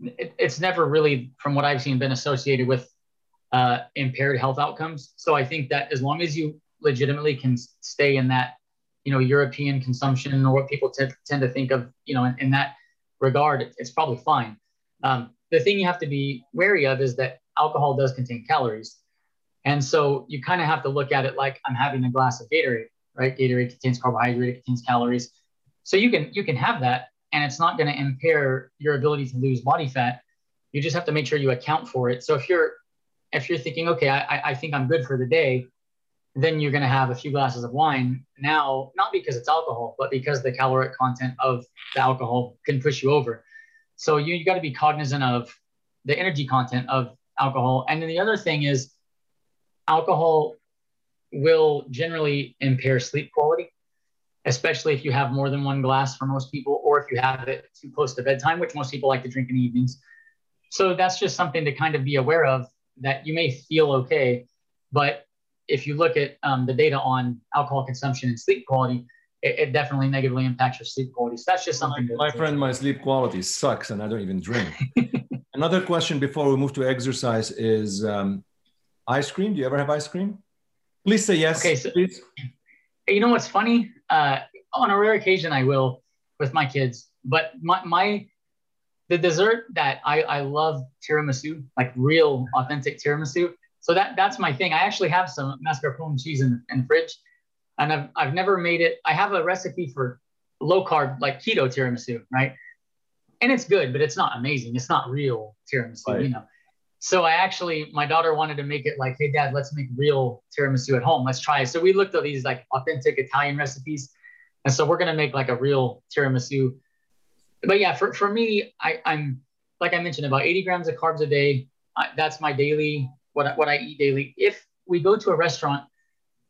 it, it's never really, from what I've seen, been associated with uh, impaired health outcomes. So I think that as long as you legitimately can stay in that, you know, European consumption or what people t- tend to think of, you know, in, in that regard, it's probably fine. Um, the thing you have to be wary of is that alcohol does contain calories. And so you kind of have to look at it like I'm having a glass of Gatorade right? Gatorade contains carbohydrate, it contains calories. So you can you can have that, and it's not going to impair your ability to lose body fat. You just have to make sure you account for it. So if you're if you're thinking, okay, I, I think I'm good for the day, then you're going to have a few glasses of wine. Now, not because it's alcohol, but because the caloric content of the alcohol can push you over. So you, you got to be cognizant of the energy content of alcohol. And then the other thing is alcohol will generally impair sleep quality, especially if you have more than one glass for most people, or if you have it too close to bedtime, which most people like to drink in the evenings. So that's just something to kind of be aware of that you may feel okay, but if you look at um, the data on alcohol consumption and sleep quality, it, it, definitely negatively impacts your sleep quality. So that's just something. My, my friend, my sleep quality sucks, and I don't even drink. Another question before we move to exercise is um, ice cream. Do you ever have ice cream? Please say yes. Okay, so please. You know what's funny? Uh, on a rare occasion, I will with my kids, but my, my the dessert that I, I love tiramisu, like real authentic tiramisu. So that that's my thing. I actually have some mascarpone cheese in, in the fridge, and I've I've never made it. I have a recipe for low carb, like keto tiramisu, right? And it's good, but it's not amazing. It's not real tiramisu, right. you know. So I actually, my daughter wanted to make it like, hey, dad, let's make real tiramisu at home. Let's try it. So we looked at these like authentic Italian recipes. And so we're going to make like a real tiramisu. But yeah, for, for me, I, I'm, like I mentioned, about 80 grams of carbs a day. I, that's my daily what I, what I eat daily. If we go to a restaurant,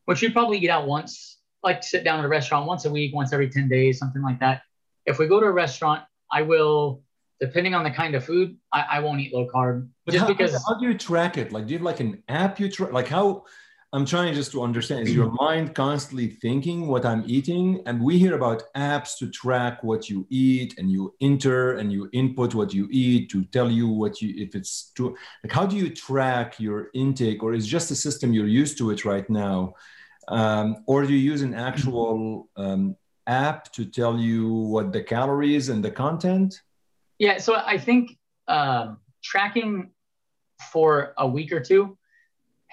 which we probably eat out once, like sit down at a restaurant once a week, once every 10 days, something like that. If we go to a restaurant, I will, depending on the kind of food, I, I won't eat low carb. But just how, because how do you track it? Like, do you have like an app you track? Like, how? I'm trying just to understand. Is your mind constantly thinking what I'm eating? And we hear about apps to track what you eat, and you enter and you input what you eat to tell you what you if it's too. Like, how do you track your intake, or is just a system you're used to it right now, um, or do you use an actual um, app to tell you what the calories and the content? Yeah, so I think um, tracking for a week or two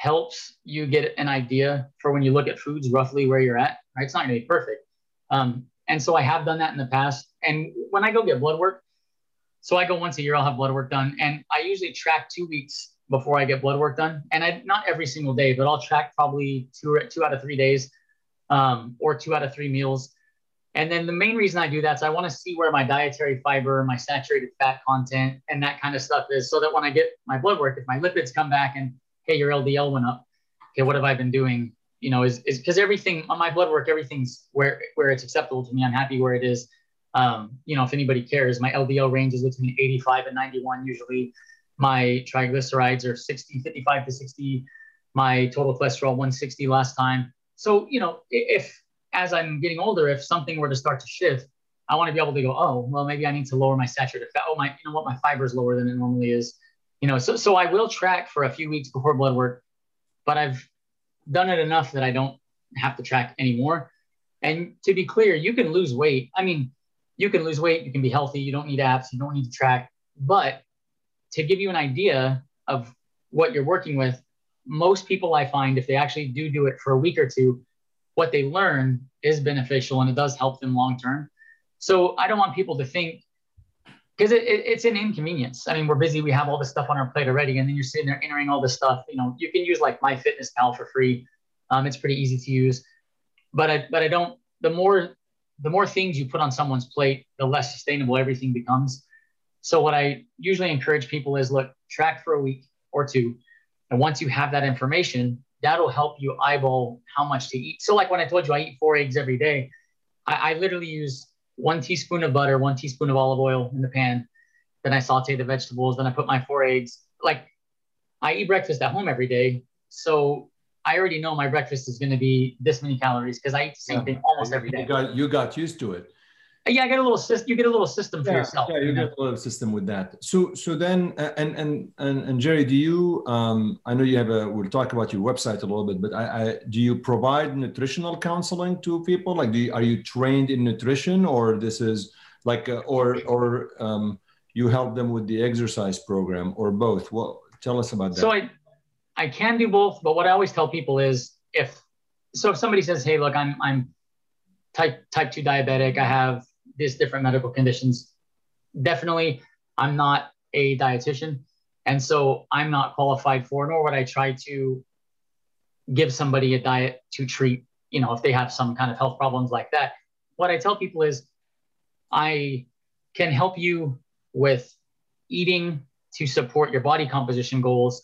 helps you get an idea for when you look at foods roughly where you're at. Right, it's not going to be perfect, um, and so I have done that in the past. And when I go get blood work, so I go once a year, I'll have blood work done, and I usually track two weeks before I get blood work done. And I not every single day, but I'll track probably two two out of three days, um, or two out of three meals. And then the main reason I do that is I want to see where my dietary fiber, my saturated fat content, and that kind of stuff is, so that when I get my blood work, if my lipids come back and hey, your LDL went up, okay, what have I been doing? You know, is is because everything on my blood work, everything's where where it's acceptable to me. I'm happy where it is. Um, you know, if anybody cares, my LDL range is between 85 and 91 usually. My triglycerides are 60, 55 to 60. My total cholesterol 160 last time. So, you know, if as I'm getting older, if something were to start to shift, I want to be able to go, oh, well, maybe I need to lower my saturated fat. Oh, my, you know what, my fiber is lower than it normally is. You know, so so I will track for a few weeks before blood work, but I've done it enough that I don't have to track anymore. And to be clear, you can lose weight. I mean, you can lose weight, you can be healthy, you don't need apps, you don't need to track. But to give you an idea of what you're working with, most people I find, if they actually do do it for a week or two, what they learn is beneficial and it does help them long term. So I don't want people to think because it, it, it's an inconvenience. I mean, we're busy, we have all this stuff on our plate already, and then you're sitting there entering all this stuff. You know, you can use like MyFitnessPal for free. Um, it's pretty easy to use, but I but I don't. The more the more things you put on someone's plate, the less sustainable everything becomes. So what I usually encourage people is look, track for a week or two. And once you have that information, that'll help you eyeball how much to eat. So like when I told you I eat four eggs every day, I, I literally use one teaspoon of butter, one teaspoon of olive oil in the pan. Then I saute the vegetables. Then I put my four eggs. Like I eat breakfast at home every day. So I already know my breakfast is going to be this many calories because I eat the same yeah. thing almost every day. You got, you got used to it yeah, I get a little system. You get a little system for yeah, yourself. Yeah, you, you know? get a little system with that. So, so then, and and and and Jerry, do you? Um, I know you have a. We'll talk about your website a little bit, but I, I do you provide nutritional counseling to people? Like, do you, are you trained in nutrition, or this is like, uh, or or um, you help them with the exercise program, or both? Well, tell us about that. So I, I can do both, but what I always tell people is if so, if somebody says, "Hey, look, I'm I'm type type two diabetic. I have different medical conditions. Definitely, I'm not a dietitian. And so I'm not qualified for, nor would I try to give somebody a diet to treat, you know, if they have some kind of health problems like that. What I tell people is I can help you with eating to support your body composition goals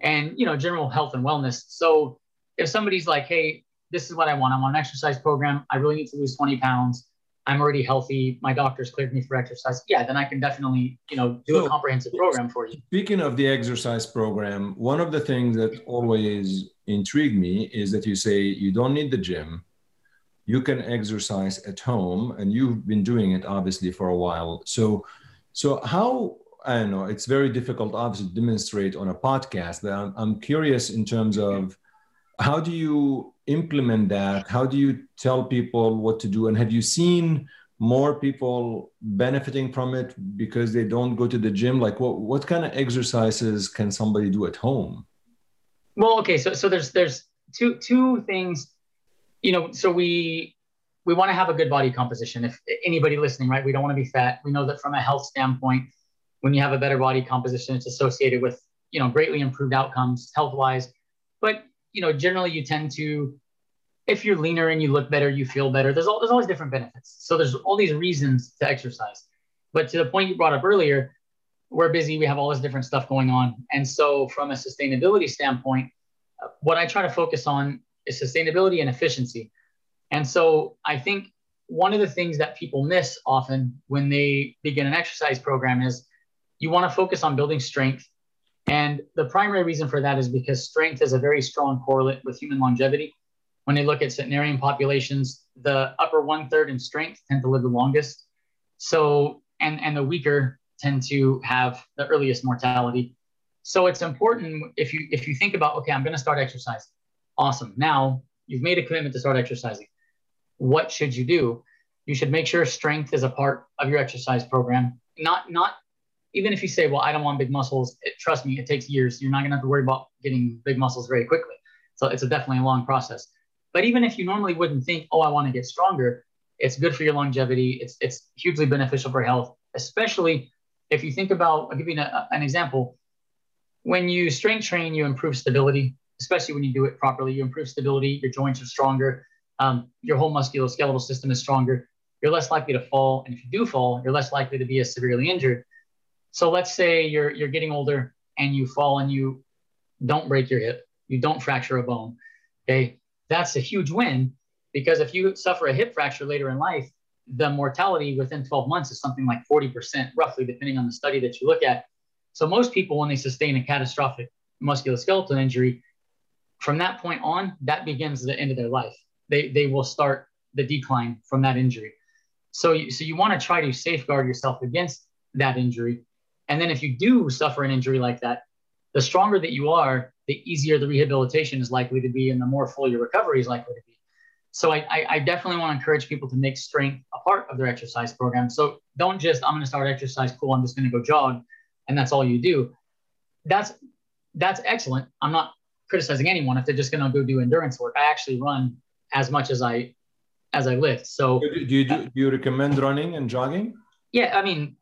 and, you know, general health and wellness. So if somebody's like, hey, this is what I want, I'm on an exercise program, I really need to lose 20 pounds I'm already healthy. My doctor's cleared me for exercise. Yeah, then I can definitely, you know, do so, a comprehensive program for you. Speaking of the exercise program, one of the things that always intrigued me is that you say you don't need the gym. You can exercise at home, and you've been doing it obviously for a while. So, so how I don't know. It's very difficult, obviously, to demonstrate on a podcast. But I'm, I'm curious in terms of how do you implement that? How do you tell people what to do? And have you seen more people benefiting from it because they don't go to the gym? Like what, what kind of exercises can somebody do at home? Well, okay. So, so there's, there's two, two things, you know, so we, we want to have a good body composition. If anybody listening, right, we don't want to be fat. We know that from a health standpoint, when you have a better body composition, it's associated with, you know, greatly improved outcomes health wise. But you know, generally you tend to, if you're leaner and you look better, you feel better. There's all, there's always different benefits. So there's all these reasons to exercise. But to the point you brought up earlier, we're busy, we have all this different stuff going on. And so, from a sustainability standpoint, what I try to focus on is sustainability and efficiency. And so, I think one of the things that people miss often when they begin an exercise program is you want to focus on building strength. And the primary reason for that is because strength is a very strong correlate with human longevity. When they look at centenarian populations, the upper one third in strength tend to live the longest. So, and, and the weaker tend to have the earliest mortality. So it's important if you if you think about okay, I'm going to start exercising. Awesome. Now you've made a commitment to start exercising. What should you do? You should make sure strength is a part of your exercise program. Not not even if you say, well, I don't want big muscles. It, trust me, it takes years. You're not going to have to worry about getting big muscles very quickly. So it's a definitely a long process. But even if you normally wouldn't think, oh, I want to get stronger, it's good for your longevity. It's it's hugely beneficial for health, especially if you think about, I'll give you a, an example. When you strength train, you improve stability, especially when you do it properly. You improve stability, your joints are stronger, um, your whole musculoskeletal system is stronger. You're less likely to fall. And if you do fall, you're less likely to be as severely injured. So let's say you're, you're getting older and you fall and you don't break your hip, you don't fracture a bone. Okay. That's a huge win because if you suffer a hip fracture later in life, the mortality within 12 months is something like 40%, roughly, depending on the study that you look at. So most people, when they sustain a catastrophic musculoskeletal injury, from that point on, that begins the end of their life. They, they will start the decline from that injury. So, you, so you want to try to safeguard yourself against that injury. And then if you do suffer an injury like that, the stronger that you are, the easier the rehabilitation is likely to be and the more full your recovery is likely to be. So I, I, I definitely want to encourage people to make strength a part of their exercise program. So don't just, I'm going to start exercise, cool, I'm just going to go jog, and that's all you do. That's that's excellent. I'm not criticizing anyone if they're just going to go do endurance work. I actually run as much as I as I lift. So do you do, do you recommend running and jogging? Yeah, I mean,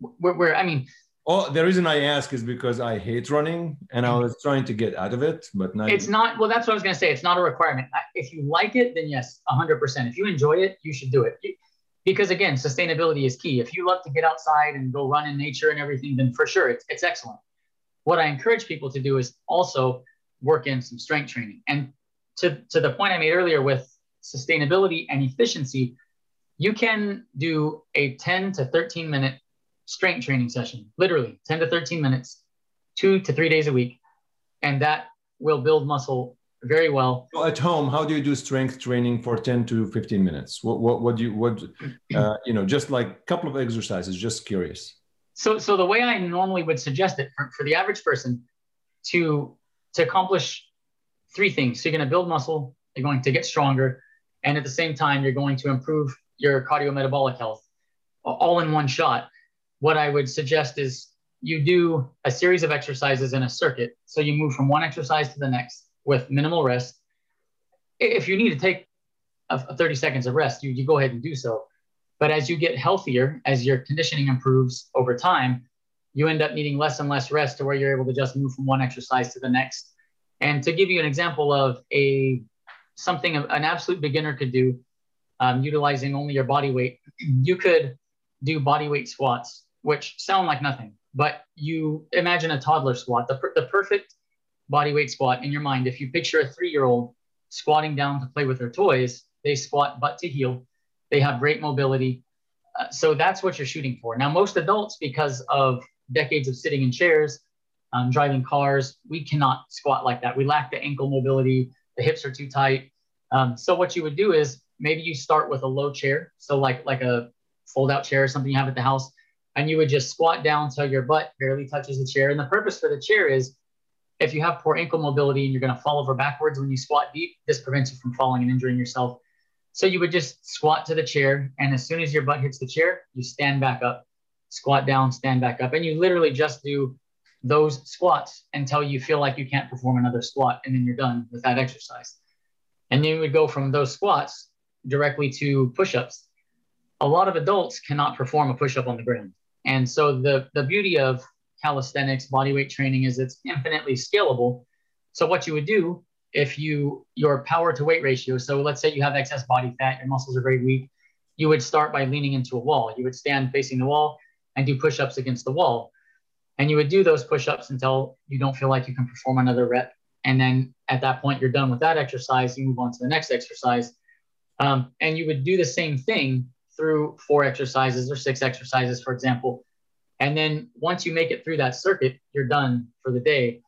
we're, we're I mean, Oh, the reason I ask is because I hate running and I mm-hmm. was trying to get out of it, but now it's not. Well, that's what I was going to say. It's not a requirement. If you like it, then yes, 100%. If you enjoy it, you should do it. Because again, sustainability is key. If you love to get outside and go run in nature and everything, then for sure it's, it's excellent. What I encourage people to do is also work in some strength training. And to, to the point I made earlier with sustainability and efficiency, you can do a 10 to 13 minute strength training session, literally 10 to 13 minutes, two to three days a week. And that will build muscle very well. So at home, how do you do strength training for 10 to 15 minutes? What, what, what do you, what, uh, you know, just like a couple of exercises, just curious. So, so the way I normally would suggest it for, for the average person to, to accomplish three things. So you're going to build muscle, you're going to get stronger, and at the same time, you're going to improve your cardiometabolic health all in one shot what I would suggest is you do a series of exercises in a circuit. So you move from one exercise to the next with minimal rest. If you need to take a, 30 seconds of rest, you, you go ahead and do so. But as you get healthier, as your conditioning improves over time, you end up needing less and less rest to where you're able to just move from one exercise to the next. And to give you an example of a something an absolute beginner could do, um, utilizing only your body weight, you could do body weight squats which sound like nothing, but you imagine a toddler squat, the, per- the perfect body weight squat in your mind. If you picture a three year old squatting down to play with their toys, they squat butt to heel, they have great mobility. Uh, so that's what you're shooting for. Now, most adults, because of decades of sitting in chairs, um, driving cars, we cannot squat like that. We lack the ankle mobility, the hips are too tight. Um, so what you would do is maybe you start with a low chair, so like like a fold out chair or something you have at the house, and you would just squat down so your butt barely touches the chair. And the purpose for the chair is if you have poor ankle mobility and you're going to fall over backwards when you squat deep, this prevents you from falling and injuring yourself. So you would just squat to the chair, and as soon as your butt hits the chair, you stand back up, squat down, stand back up, and you literally just do those squats until you feel like you can't perform another squat, and then you're done with that exercise. And then you would go from those squats directly to push-ups. A lot of adults cannot perform a push-up on the ground. And so the, the beauty of calisthenics, bodyweight training is it's infinitely scalable. So what you would do if you your power to weight ratio, so let's say you have excess body fat, your muscles are very weak, you would start by leaning into a wall. You would stand facing the wall and do push-ups against the wall. And you would do those push ups until you don't feel like you can perform another rep. And then at that point, you're done with that exercise. You move on to the next exercise. Um, and you would do the same thing through four exercises or six exercises, for example. And then once you make it through that circuit, you're done for the day.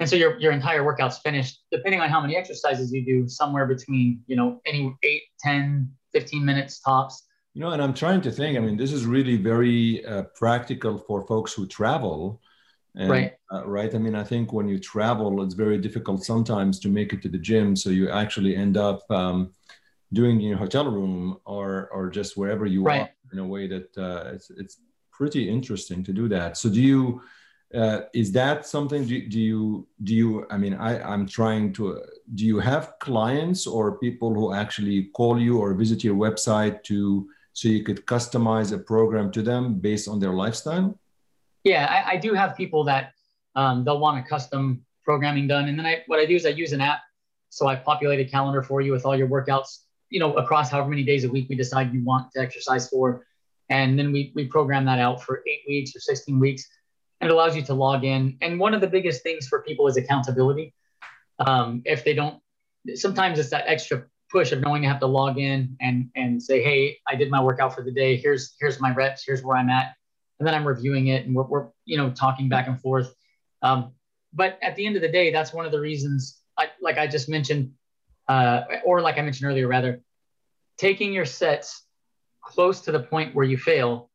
And so your, your entire workout's finished, depending on how many exercises you do, somewhere between, you know, any 8, 10, 15 minutes tops. You know, and I'm trying to think, I mean, this is really very uh, practical for folks who travel. And, right. Uh, right. I mean, I think when you travel, it's very difficult sometimes to make it to the gym. So you actually end up um, doing in your hotel room or, or just wherever you right. are in a way that uh, it's, it's pretty interesting to do that. So do you, uh, is that something do, do you do you i mean i i'm trying to do you have clients or people who actually call you or visit your website to so you could customize a program to them based on their lifestyle yeah i, I do have people that um, they'll want a custom programming done and then i what i do is i use an app so i populate a calendar for you with all your workouts you know across however many days a week we decide you want to exercise for and then we, we program that out for eight weeks or 16 weeks and it allows you to log in. And one of the biggest things for people is accountability. Um, if they don't, sometimes it's that extra push of knowing you have to log in and and say, hey, I did my workout for the day. Here's here's my reps. Here's where I'm at, and then I'm reviewing it and we're, we're you know talking back and forth. Um, but at the end of the day, that's one of the reasons, I, like I just mentioned, uh, or like I mentioned earlier, rather, taking your sets close to the point where you fail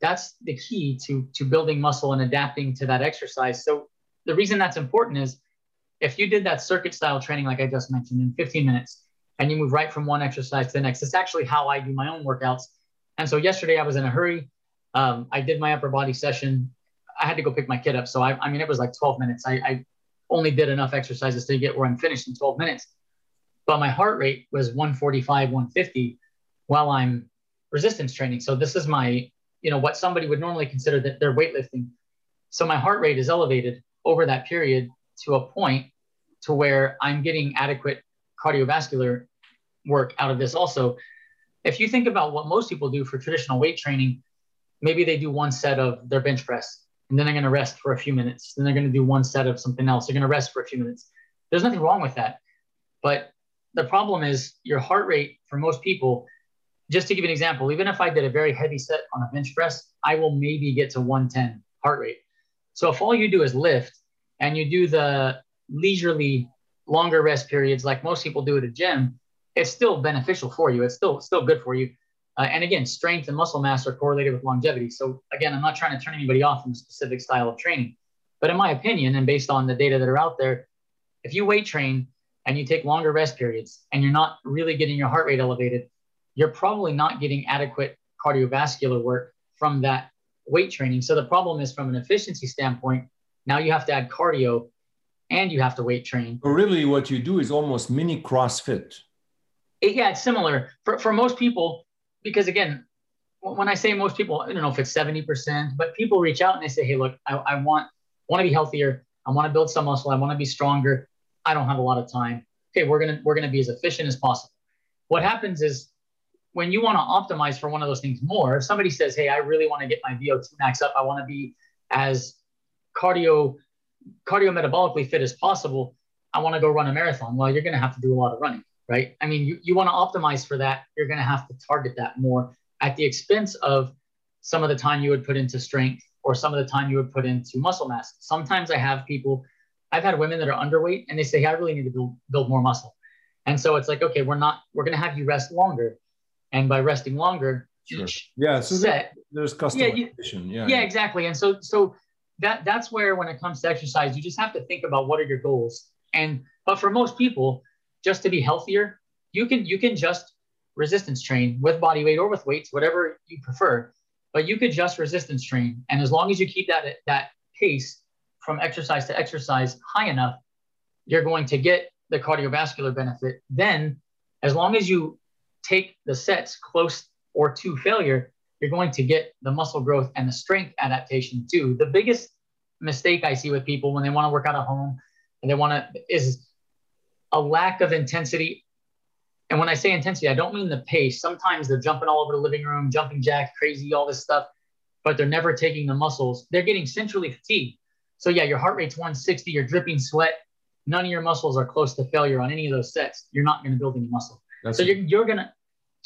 that's the key to to building muscle and adapting to that exercise. So the reason that's important is if you did that circuit style training like i just mentioned in 15 minutes and you move right from one exercise to the next it's actually how i do my own workouts. And so yesterday i was in a hurry. Um, i did my upper body session. I had to go pick my kid up. So i, I mean it was like 12 minutes. I, I only did enough exercises to get where i'm finished in 12 minutes but my heart rate was 145 150 while i'm resistance training. So this is my you know what somebody would normally consider that they're weightlifting. So my heart rate is elevated over that period to a point to where i'm getting adequate cardiovascular work out of this also. If you think about what most people do for traditional weight training maybe they do one set of their bench press and then they're going to rest for a few minutes. Then they're going to do one set of something else. They're going to rest for a few minutes. There's nothing wrong with that. But the problem is your heart rate for most people just to give an example, even if I did a very heavy set on a bench press, I will maybe get to 110 heart rate. So if all you do is lift and you do the leisurely longer rest periods like most people do at a gym, it's still beneficial for you. It's still still good for you. Uh, and again, strength and muscle mass are correlated with longevity. So again, I'm not trying to turn anybody off from a specific style of training, but in my opinion, and based on the data that are out there, if you weight train and you take longer rest periods and you're not really getting your heart rate elevated, you're probably not getting adequate cardiovascular work from that weight training. So the problem is from an efficiency standpoint, now you have to add cardio and you have to weight train. But really, what you do is almost mini CrossFit. It, yeah, it's similar for, for most people, because again, when I say most people, I don't know if it's 70%, but people reach out and they say, Hey, look, I, I want, want to be healthier. I want to build some muscle. I want to be stronger. I don't have a lot of time. Okay. We're to, we're to be as efficient as possible. What happens is when you want to optimize for one of those things more, if somebody says, Hey, I really want to get my VO2 max up, I want to be as cardio cardio metabolically fit as possible. I want to go run a marathon. Well, you're going to have to do a lot of running, right? I mean, you, you want to optimize for that. You're going to have to target that more at the expense of some of the time you would put into strength or some of the time you would put into muscle mass. Sometimes I have people, I've had women that are underweight and they say, hey, I really need to build, build more muscle. And so it's like, okay, we're not, we're going to have you rest longer. And by resting longer sure. yeah so set, there's customization yeah, yeah. Yeah exactly. And so so that that's where when it comes to exercise you just have to think about what are your goals. And but for most people just to be healthier you can you can just resistance train with body weight or with weights whatever you prefer but you could just resistance train. And as long as you keep that that pace from exercise to exercise high enough you're going to get the cardiovascular benefit then as long as you take the sets close or to failure, you're going to get the muscle growth and the strength adaptation too. The biggest mistake I see with people when they want to work out at home and they want to is a lack of intensity. And when I say intensity, I don't mean the pace. Sometimes they're jumping all over the living room, jumping jack, crazy, all this stuff. but they're never taking the muscles, they're getting centrally fatigued. So yeah, your heart rate's 160, you're dripping sweat. None of your muscles are close to failure on any of those sets. You're not going to build any muscle. That's so you're, you're going to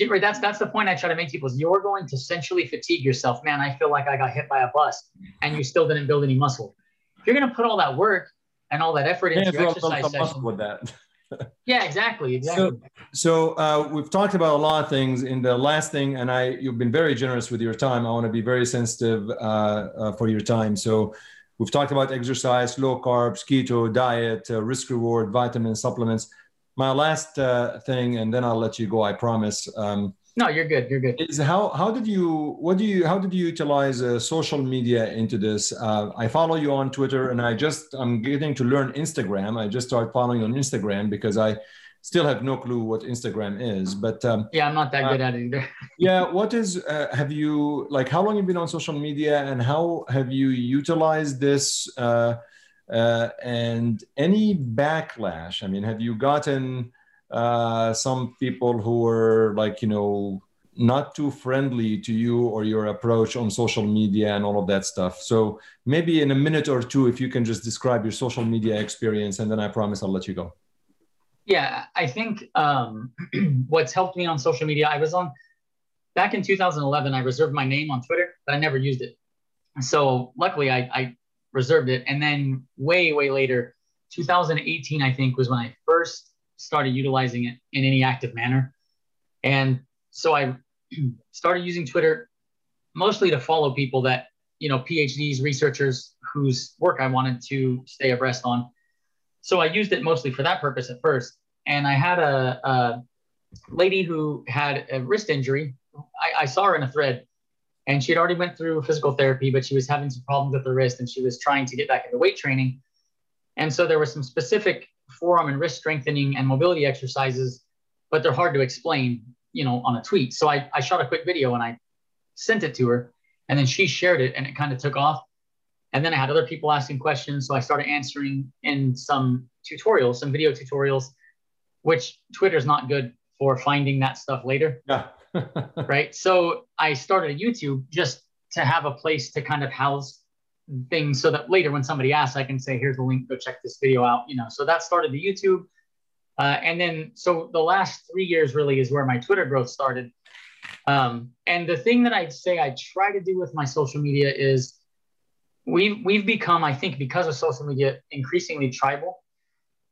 right that's that's the point i try to make people is you're going to centrally fatigue yourself. Man i feel like i got hit by a bus and you still didn't build any muscle. If you're going to put all that work and all that effort into your exercise session with that. Yeah exactly exactly. so, so uh, we've talked about a lot of things. In the last thing and i you've been very generous with your time. I want to be very sensitive uh, uh, for your time. So we've talked about exercise low carbs keto diet uh, risk reward vitamin supplements my last uh, thing, and then I'll let you go. I promise. Um, no, you're good. You're good. Is how how did you what do you how did you utilize uh, social media into this? Uh, I follow you on Twitter, and I just I'm getting to learn Instagram. I just started following on Instagram because I still have no clue what Instagram is. But um, yeah, I'm not that good uh, at it either. yeah, what is uh, have you like? How long you've you been on social media, and how have you utilized this? Uh, uh, and any backlash? I mean, have you gotten uh, some people who were like, you know, not too friendly to you or your approach on social media and all of that stuff? So maybe in a minute or two, if you can just describe your social media experience, and then I promise I'll let you go. Yeah, I think um, what's helped me on social media, I was on back in 2011, I reserved my name on Twitter, but I never used it. So luckily, I, I reserved it. And then way, way later, 2018, I think, was when I first started utilizing it in any active manner. And so I started using Twitter mostly to follow people that, you know, PhDs, researchers whose work I wanted to stay abreast on. So I used it mostly for that purpose at first. And I had a, a lady who had a wrist injury. I, I saw her in a thread and she had already went through physical therapy, but she was having some problems with her wrist and she was trying to get back into weight training. And so there were some specific forearm and wrist strengthening and mobility exercises, but they're hard to explain, you know, on a tweet. So I, I shot a quick video and I sent it to her and then she shared it and it kind of took off. And then I had other people asking questions. So I started answering in some tutorials, some video tutorials, which Twitter's not good for finding that stuff later. Yeah. right. So I started a YouTube just to have a place to kind of house things so that later when somebody asks, I can say, here's the link, go check this video out, you know. So that started the YouTube. Uh, and then, so the last three years really is where my Twitter growth started. Um, and the thing that I'd say I try to do with my social media is we've, we've become, I think, because of social media, increasingly tribal.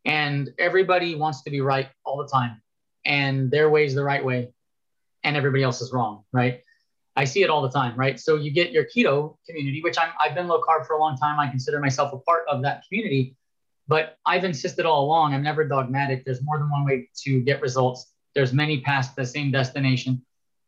And everybody wants to be right all the time. And their way is the right way and everybody else is wrong, right? I see it all the time, right? So you get your keto community, which I'm, I've been low carb for a long time. I consider myself a part of that community, but I've insisted all along. I'm never dogmatic. There's more than one way to get results. There's many paths to the same destination.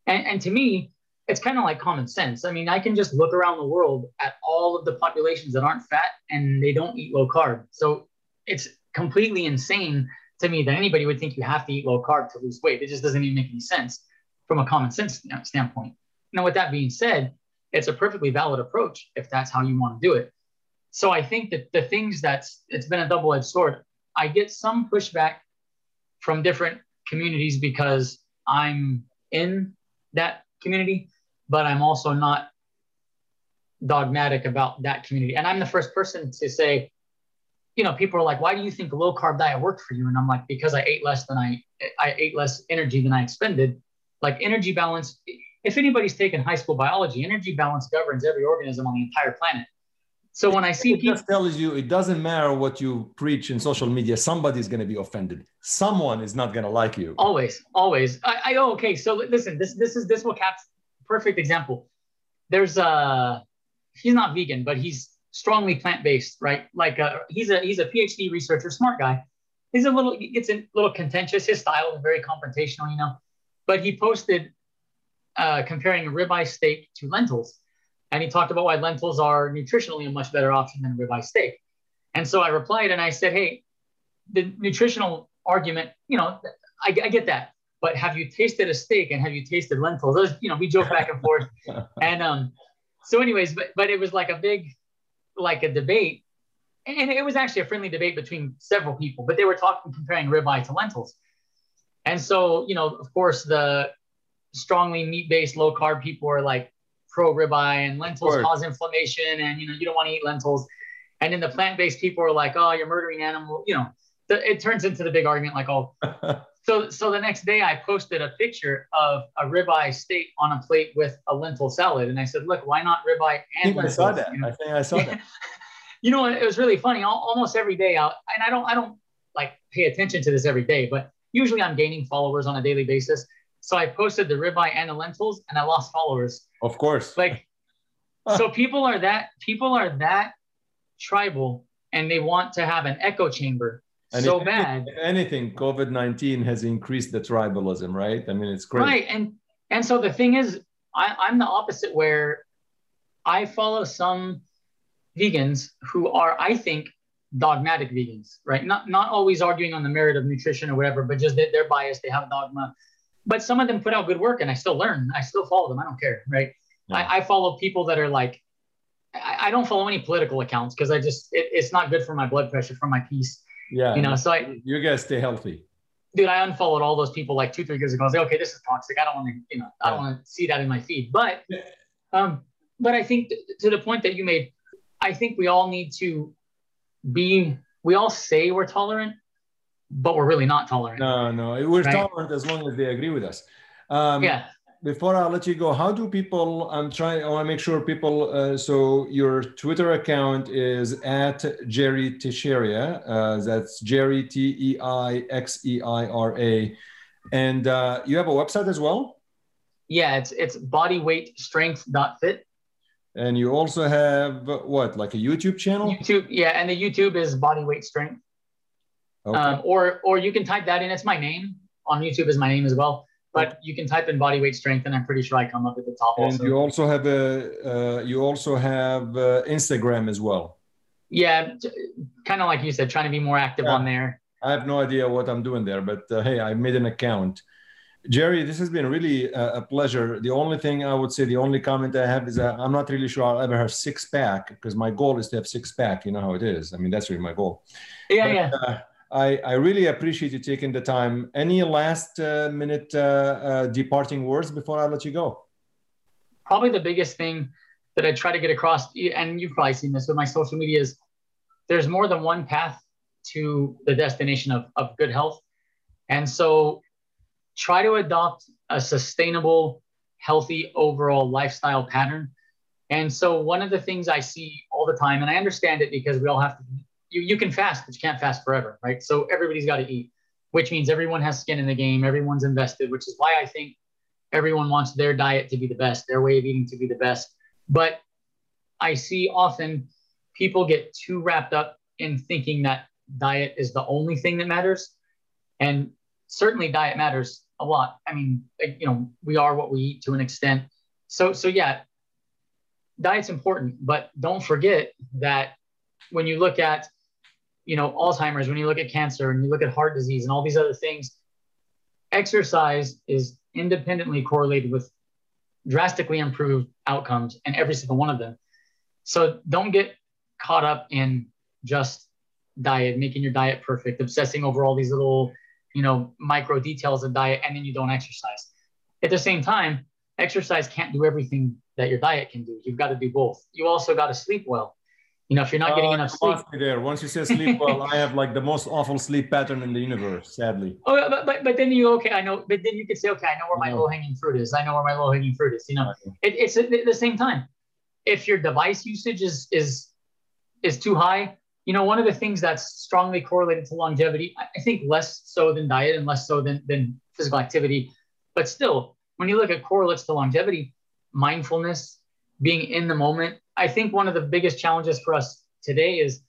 And, and to me, it's kind of like common sense. I mean, I can just look around the world at all of the populations that aren't fat and they don't eat low carb. So it's completely insane to me that anybody would think you have to eat low carb to lose weight. It just doesn't even make any sense from a common sense standpoint. Now, with that being said, it's a perfectly valid approach if that's how you want to do it. So I think that the things that's it's been a double-edged sword. I get some pushback from different communities because I'm in that community, but I'm also not dogmatic about that community. And I'm the first person to say, you know, people are like, why do you think a low carb diet worked for you? And I'm like, because I ate less than I I ate less energy than I expended. Like energy balance if anybody's taken high school biology energy balance governs every organism on the entire planet. So when i see it people, just tells you it doesn't matter what you preach in social media somebody's going to be offended. Someone is not going to like you. Always always. I, I oh, okay so listen this this is this will caps perfect example there's a he's not vegan but he's strongly plant-based right like uh, he's a he's a phd researcher smart guy he's a little it's a little contentious his style is very confrontational you know but he posted uh, comparing a ribeye steak to lentils. And he talked about why lentils are nutritionally a much better option than ribeye steak. And so I replied and I said, hey, the nutritional argument, you know, I, I get that. But have you tasted a steak and have you tasted lentils? Those, you know, we joke back and forth. and um, so, anyways, but but it was like a big, like a debate, and it was actually a friendly debate between several people. But they were talking comparing ribeye to lentils, and so, you know, of course, the strongly meat based, low carb people are like pro ribeye and lentils cause inflammation and you know you don't want to eat lentils. And then the plant-based people are like, oh, you're murdering animal. You know, it turns into the big argument like, oh. so so the next day I posted a picture of a ribeye steak on a plate with a lentil salad, and I said, look, why not ribeye and I, I saw that. You know? I think I saw that. you know, it was really funny. Almost every day, out, and I don't I don't like pay attention to this every day, but usually I'm gaining followers on a daily basis. So I posted the ribeye and the lentils, and I lost followers. Of course. Like, ah. so people are that people are that tribal, and they want to have an echo chamber and so if bad. If anything, COVID nineteen has increased the tribalism, right? I mean, it's great. Right, and and so the thing is, I, I'm the opposite, where I follow some vegans who are, I think, dogmatic vegans, right? Not not always arguing on the merit of nutrition or whatever, but just that they're biased, they have dogma but some of them put out good work and I still learn. I still follow them. I don't care. Right. Yeah. I, I, follow people that are like, I, I don't follow any political accounts because I just, it, it's not good for my blood pressure, for my peace. Yeah. You know, so I, you guys stay healthy. Dude, I unfollowed all those people like two, three years ago. I was like, okay, this is toxic. I don't want to, you know, I don't want to see that in my feed. But, um, but I think th- to the point that you made, I think we all need to be, we all say we're tolerant, but we're really not tolerant. No, no, we're right? tolerant as long as they agree with us. Um, yeah. Before I let you go, how do people? I'm trying. I want to make sure people. Uh, so your Twitter account is at Jerry Teixeira. Uh, that's Jerry T E I X E I R A, and uh, you have a website as well. Yeah, it's it's bodyweightstrength.fit. And you also have what, like a YouTube channel? YouTube, yeah, and the YouTube is Bodyweight Strength. Okay. Um, or or you can type that in. It's my name on YouTube is my name as well. But you can type in body weight strength, and I'm pretty sure I come up at the top. And also. you also have a uh, you also have uh, Instagram as well. Yeah, kind of like you said, trying to be more active yeah. on there. I have no idea what I'm doing there, but uh, hey, I made an account. Jerry, this has been really a, a, pleasure. The only thing I would say, the only comment I have is that I'm not really sure I'll ever have six pack because my goal is to have six pack. You know how it is. I mean, that's really my goal. Yeah, but, yeah. I, I really appreciate you taking the time. Any last uh, minute uh, uh, departing words before I let you go? Probably the biggest thing that I try to get across, and you've probably seen this with my social media, is there's more than one path to the destination of, of good health. And so try to adopt a sustainable, healthy overall lifestyle pattern. And so one of the things I see all the time, and I understand it because we all have to you, you can fast, but you can't fast forever, right? So everybody's got to eat, which means everyone has skin in the game, everyone's invested, which is why I think everyone wants their diet to be the best, their way of eating to be the best. But I see often people get too wrapped up in thinking that diet is the only thing that matters. And certainly diet matters a lot. I mean, you know, we are what we eat to an extent. So so yeah, diet's important, but don't forget that when you look at you know, Alzheimer's, when you look at cancer and you look at heart disease and all these other things, exercise is independently correlated with drastically improved outcomes in every single one of them. So don't get caught up in just diet, making your diet perfect, obsessing over all these little, you know, micro details of diet, and then you don't exercise. At the same time, exercise can't do everything that your diet can do. You've got to do both. You also got to sleep well you know, if you're not getting uh, enough sleep. There. Once you say sleep well, I have like the most awful sleep pattern in the universe, sadly. Oh, but, but, but then you, okay, I know, but then you could say, okay, I know where my low hanging fruit is. I know where my low hanging fruit is. You know, it, it's at the same time. If your device usage is, is, is too high, you know, one of the things that's strongly correlated to longevity, I think less so than diet and less so than, than physical activity, but still, when you look at correlates to longevity, mindfulness, being in the moment, I think one of the biggest challenges for us today is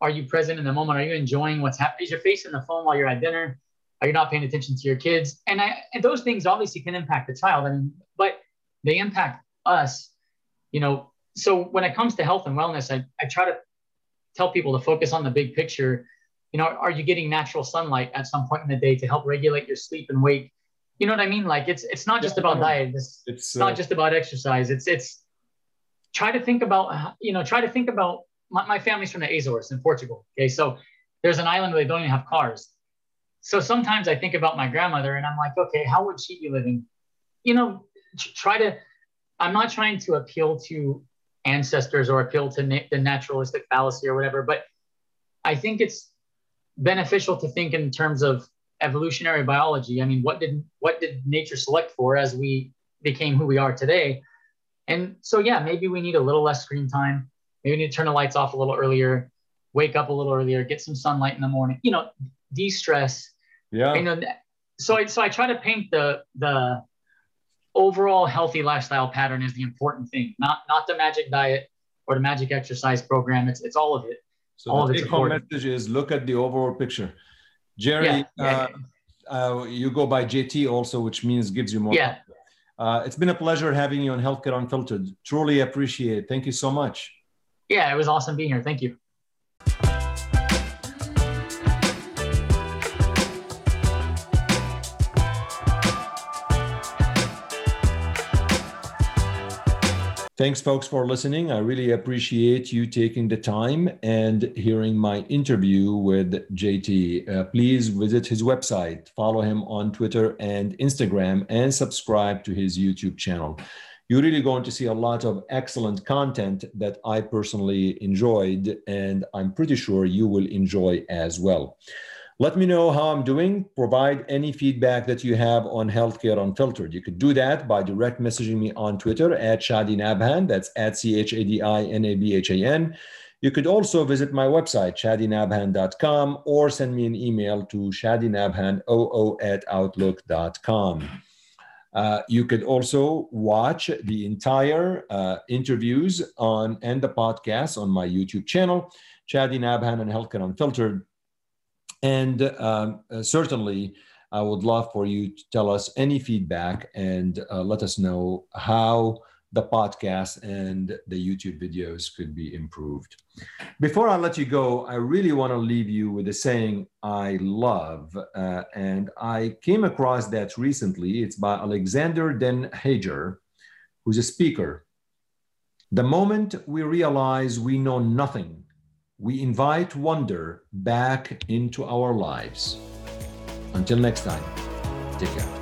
are you present in the moment? Are you enjoying what's happening? Is your face in the phone while you're at dinner? Are you not paying attention to your kids? And I and those things obviously can impact the child. I mean, but they impact us, you know. So when it comes to health and wellness, I, I try to tell people to focus on the big picture. You know, are you getting natural sunlight at some point in the day to help regulate your sleep and wake? You know what I mean? Like it's it's not just about diet. It's, it's uh, not just about exercise. It's it's try to think about, you know, try to think about my, my family's from the Azores in Portugal. Okay. So there's an island where they don't even have cars. So sometimes I think about my grandmother and I'm like, okay, how would she be living? You know, try to I'm not trying to appeal to ancestors or appeal to na- the naturalistic fallacy or whatever, but I think it's beneficial to think in terms of evolutionary biology. I mean, what did what did nature select for as we became who we are today? And so, yeah, maybe we need a little less screen time. Maybe we need to turn the lights off a little earlier, wake up a little earlier, get some sunlight in the morning. You know, de-stress. Yeah. You know, so I, so I try to paint the the overall healthy lifestyle pattern is the important thing, not not the magic diet or the magic exercise program. It's it's all of it. So all the take home message is look at the overall picture. Jerry, yeah, yeah, uh, uh, you go by JT also, which means gives you more. Yeah. Uh, it's been a pleasure having you on Healthcare Unfiltered. Truly appreciate it. Thank you so much. Yeah, it was awesome being here. Thank you. Thanks, folks, for listening. I really appreciate you taking the time and hearing my interview with JT. Uh, please visit his website, follow him on Twitter and Instagram, and subscribe to his YouTube channel. You're really going to see a lot of excellent content that I personally enjoyed, and I'm pretty sure you will enjoy as well. Let me know how I'm doing. Provide any feedback that you have on Healthcare Unfiltered. You could do that by direct messaging me on Twitter at Chadi Nabhan. That's at C H A D I N A B H A N. You could also visit my website, chadinabhan.com, or send me an email to shadinabhanoo at outlook.com. Uh, you could also watch the entire uh, interviews on and the podcast on my YouTube channel, Chadi Nabhan and Healthcare Unfiltered. And um, uh, certainly, I would love for you to tell us any feedback and uh, let us know how the podcast and the YouTube videos could be improved. Before I let you go, I really want to leave you with a saying I love. Uh, and I came across that recently. It's by Alexander Den Hager, who's a speaker. The moment we realize we know nothing we invite wonder back into our lives. Until next time, take care.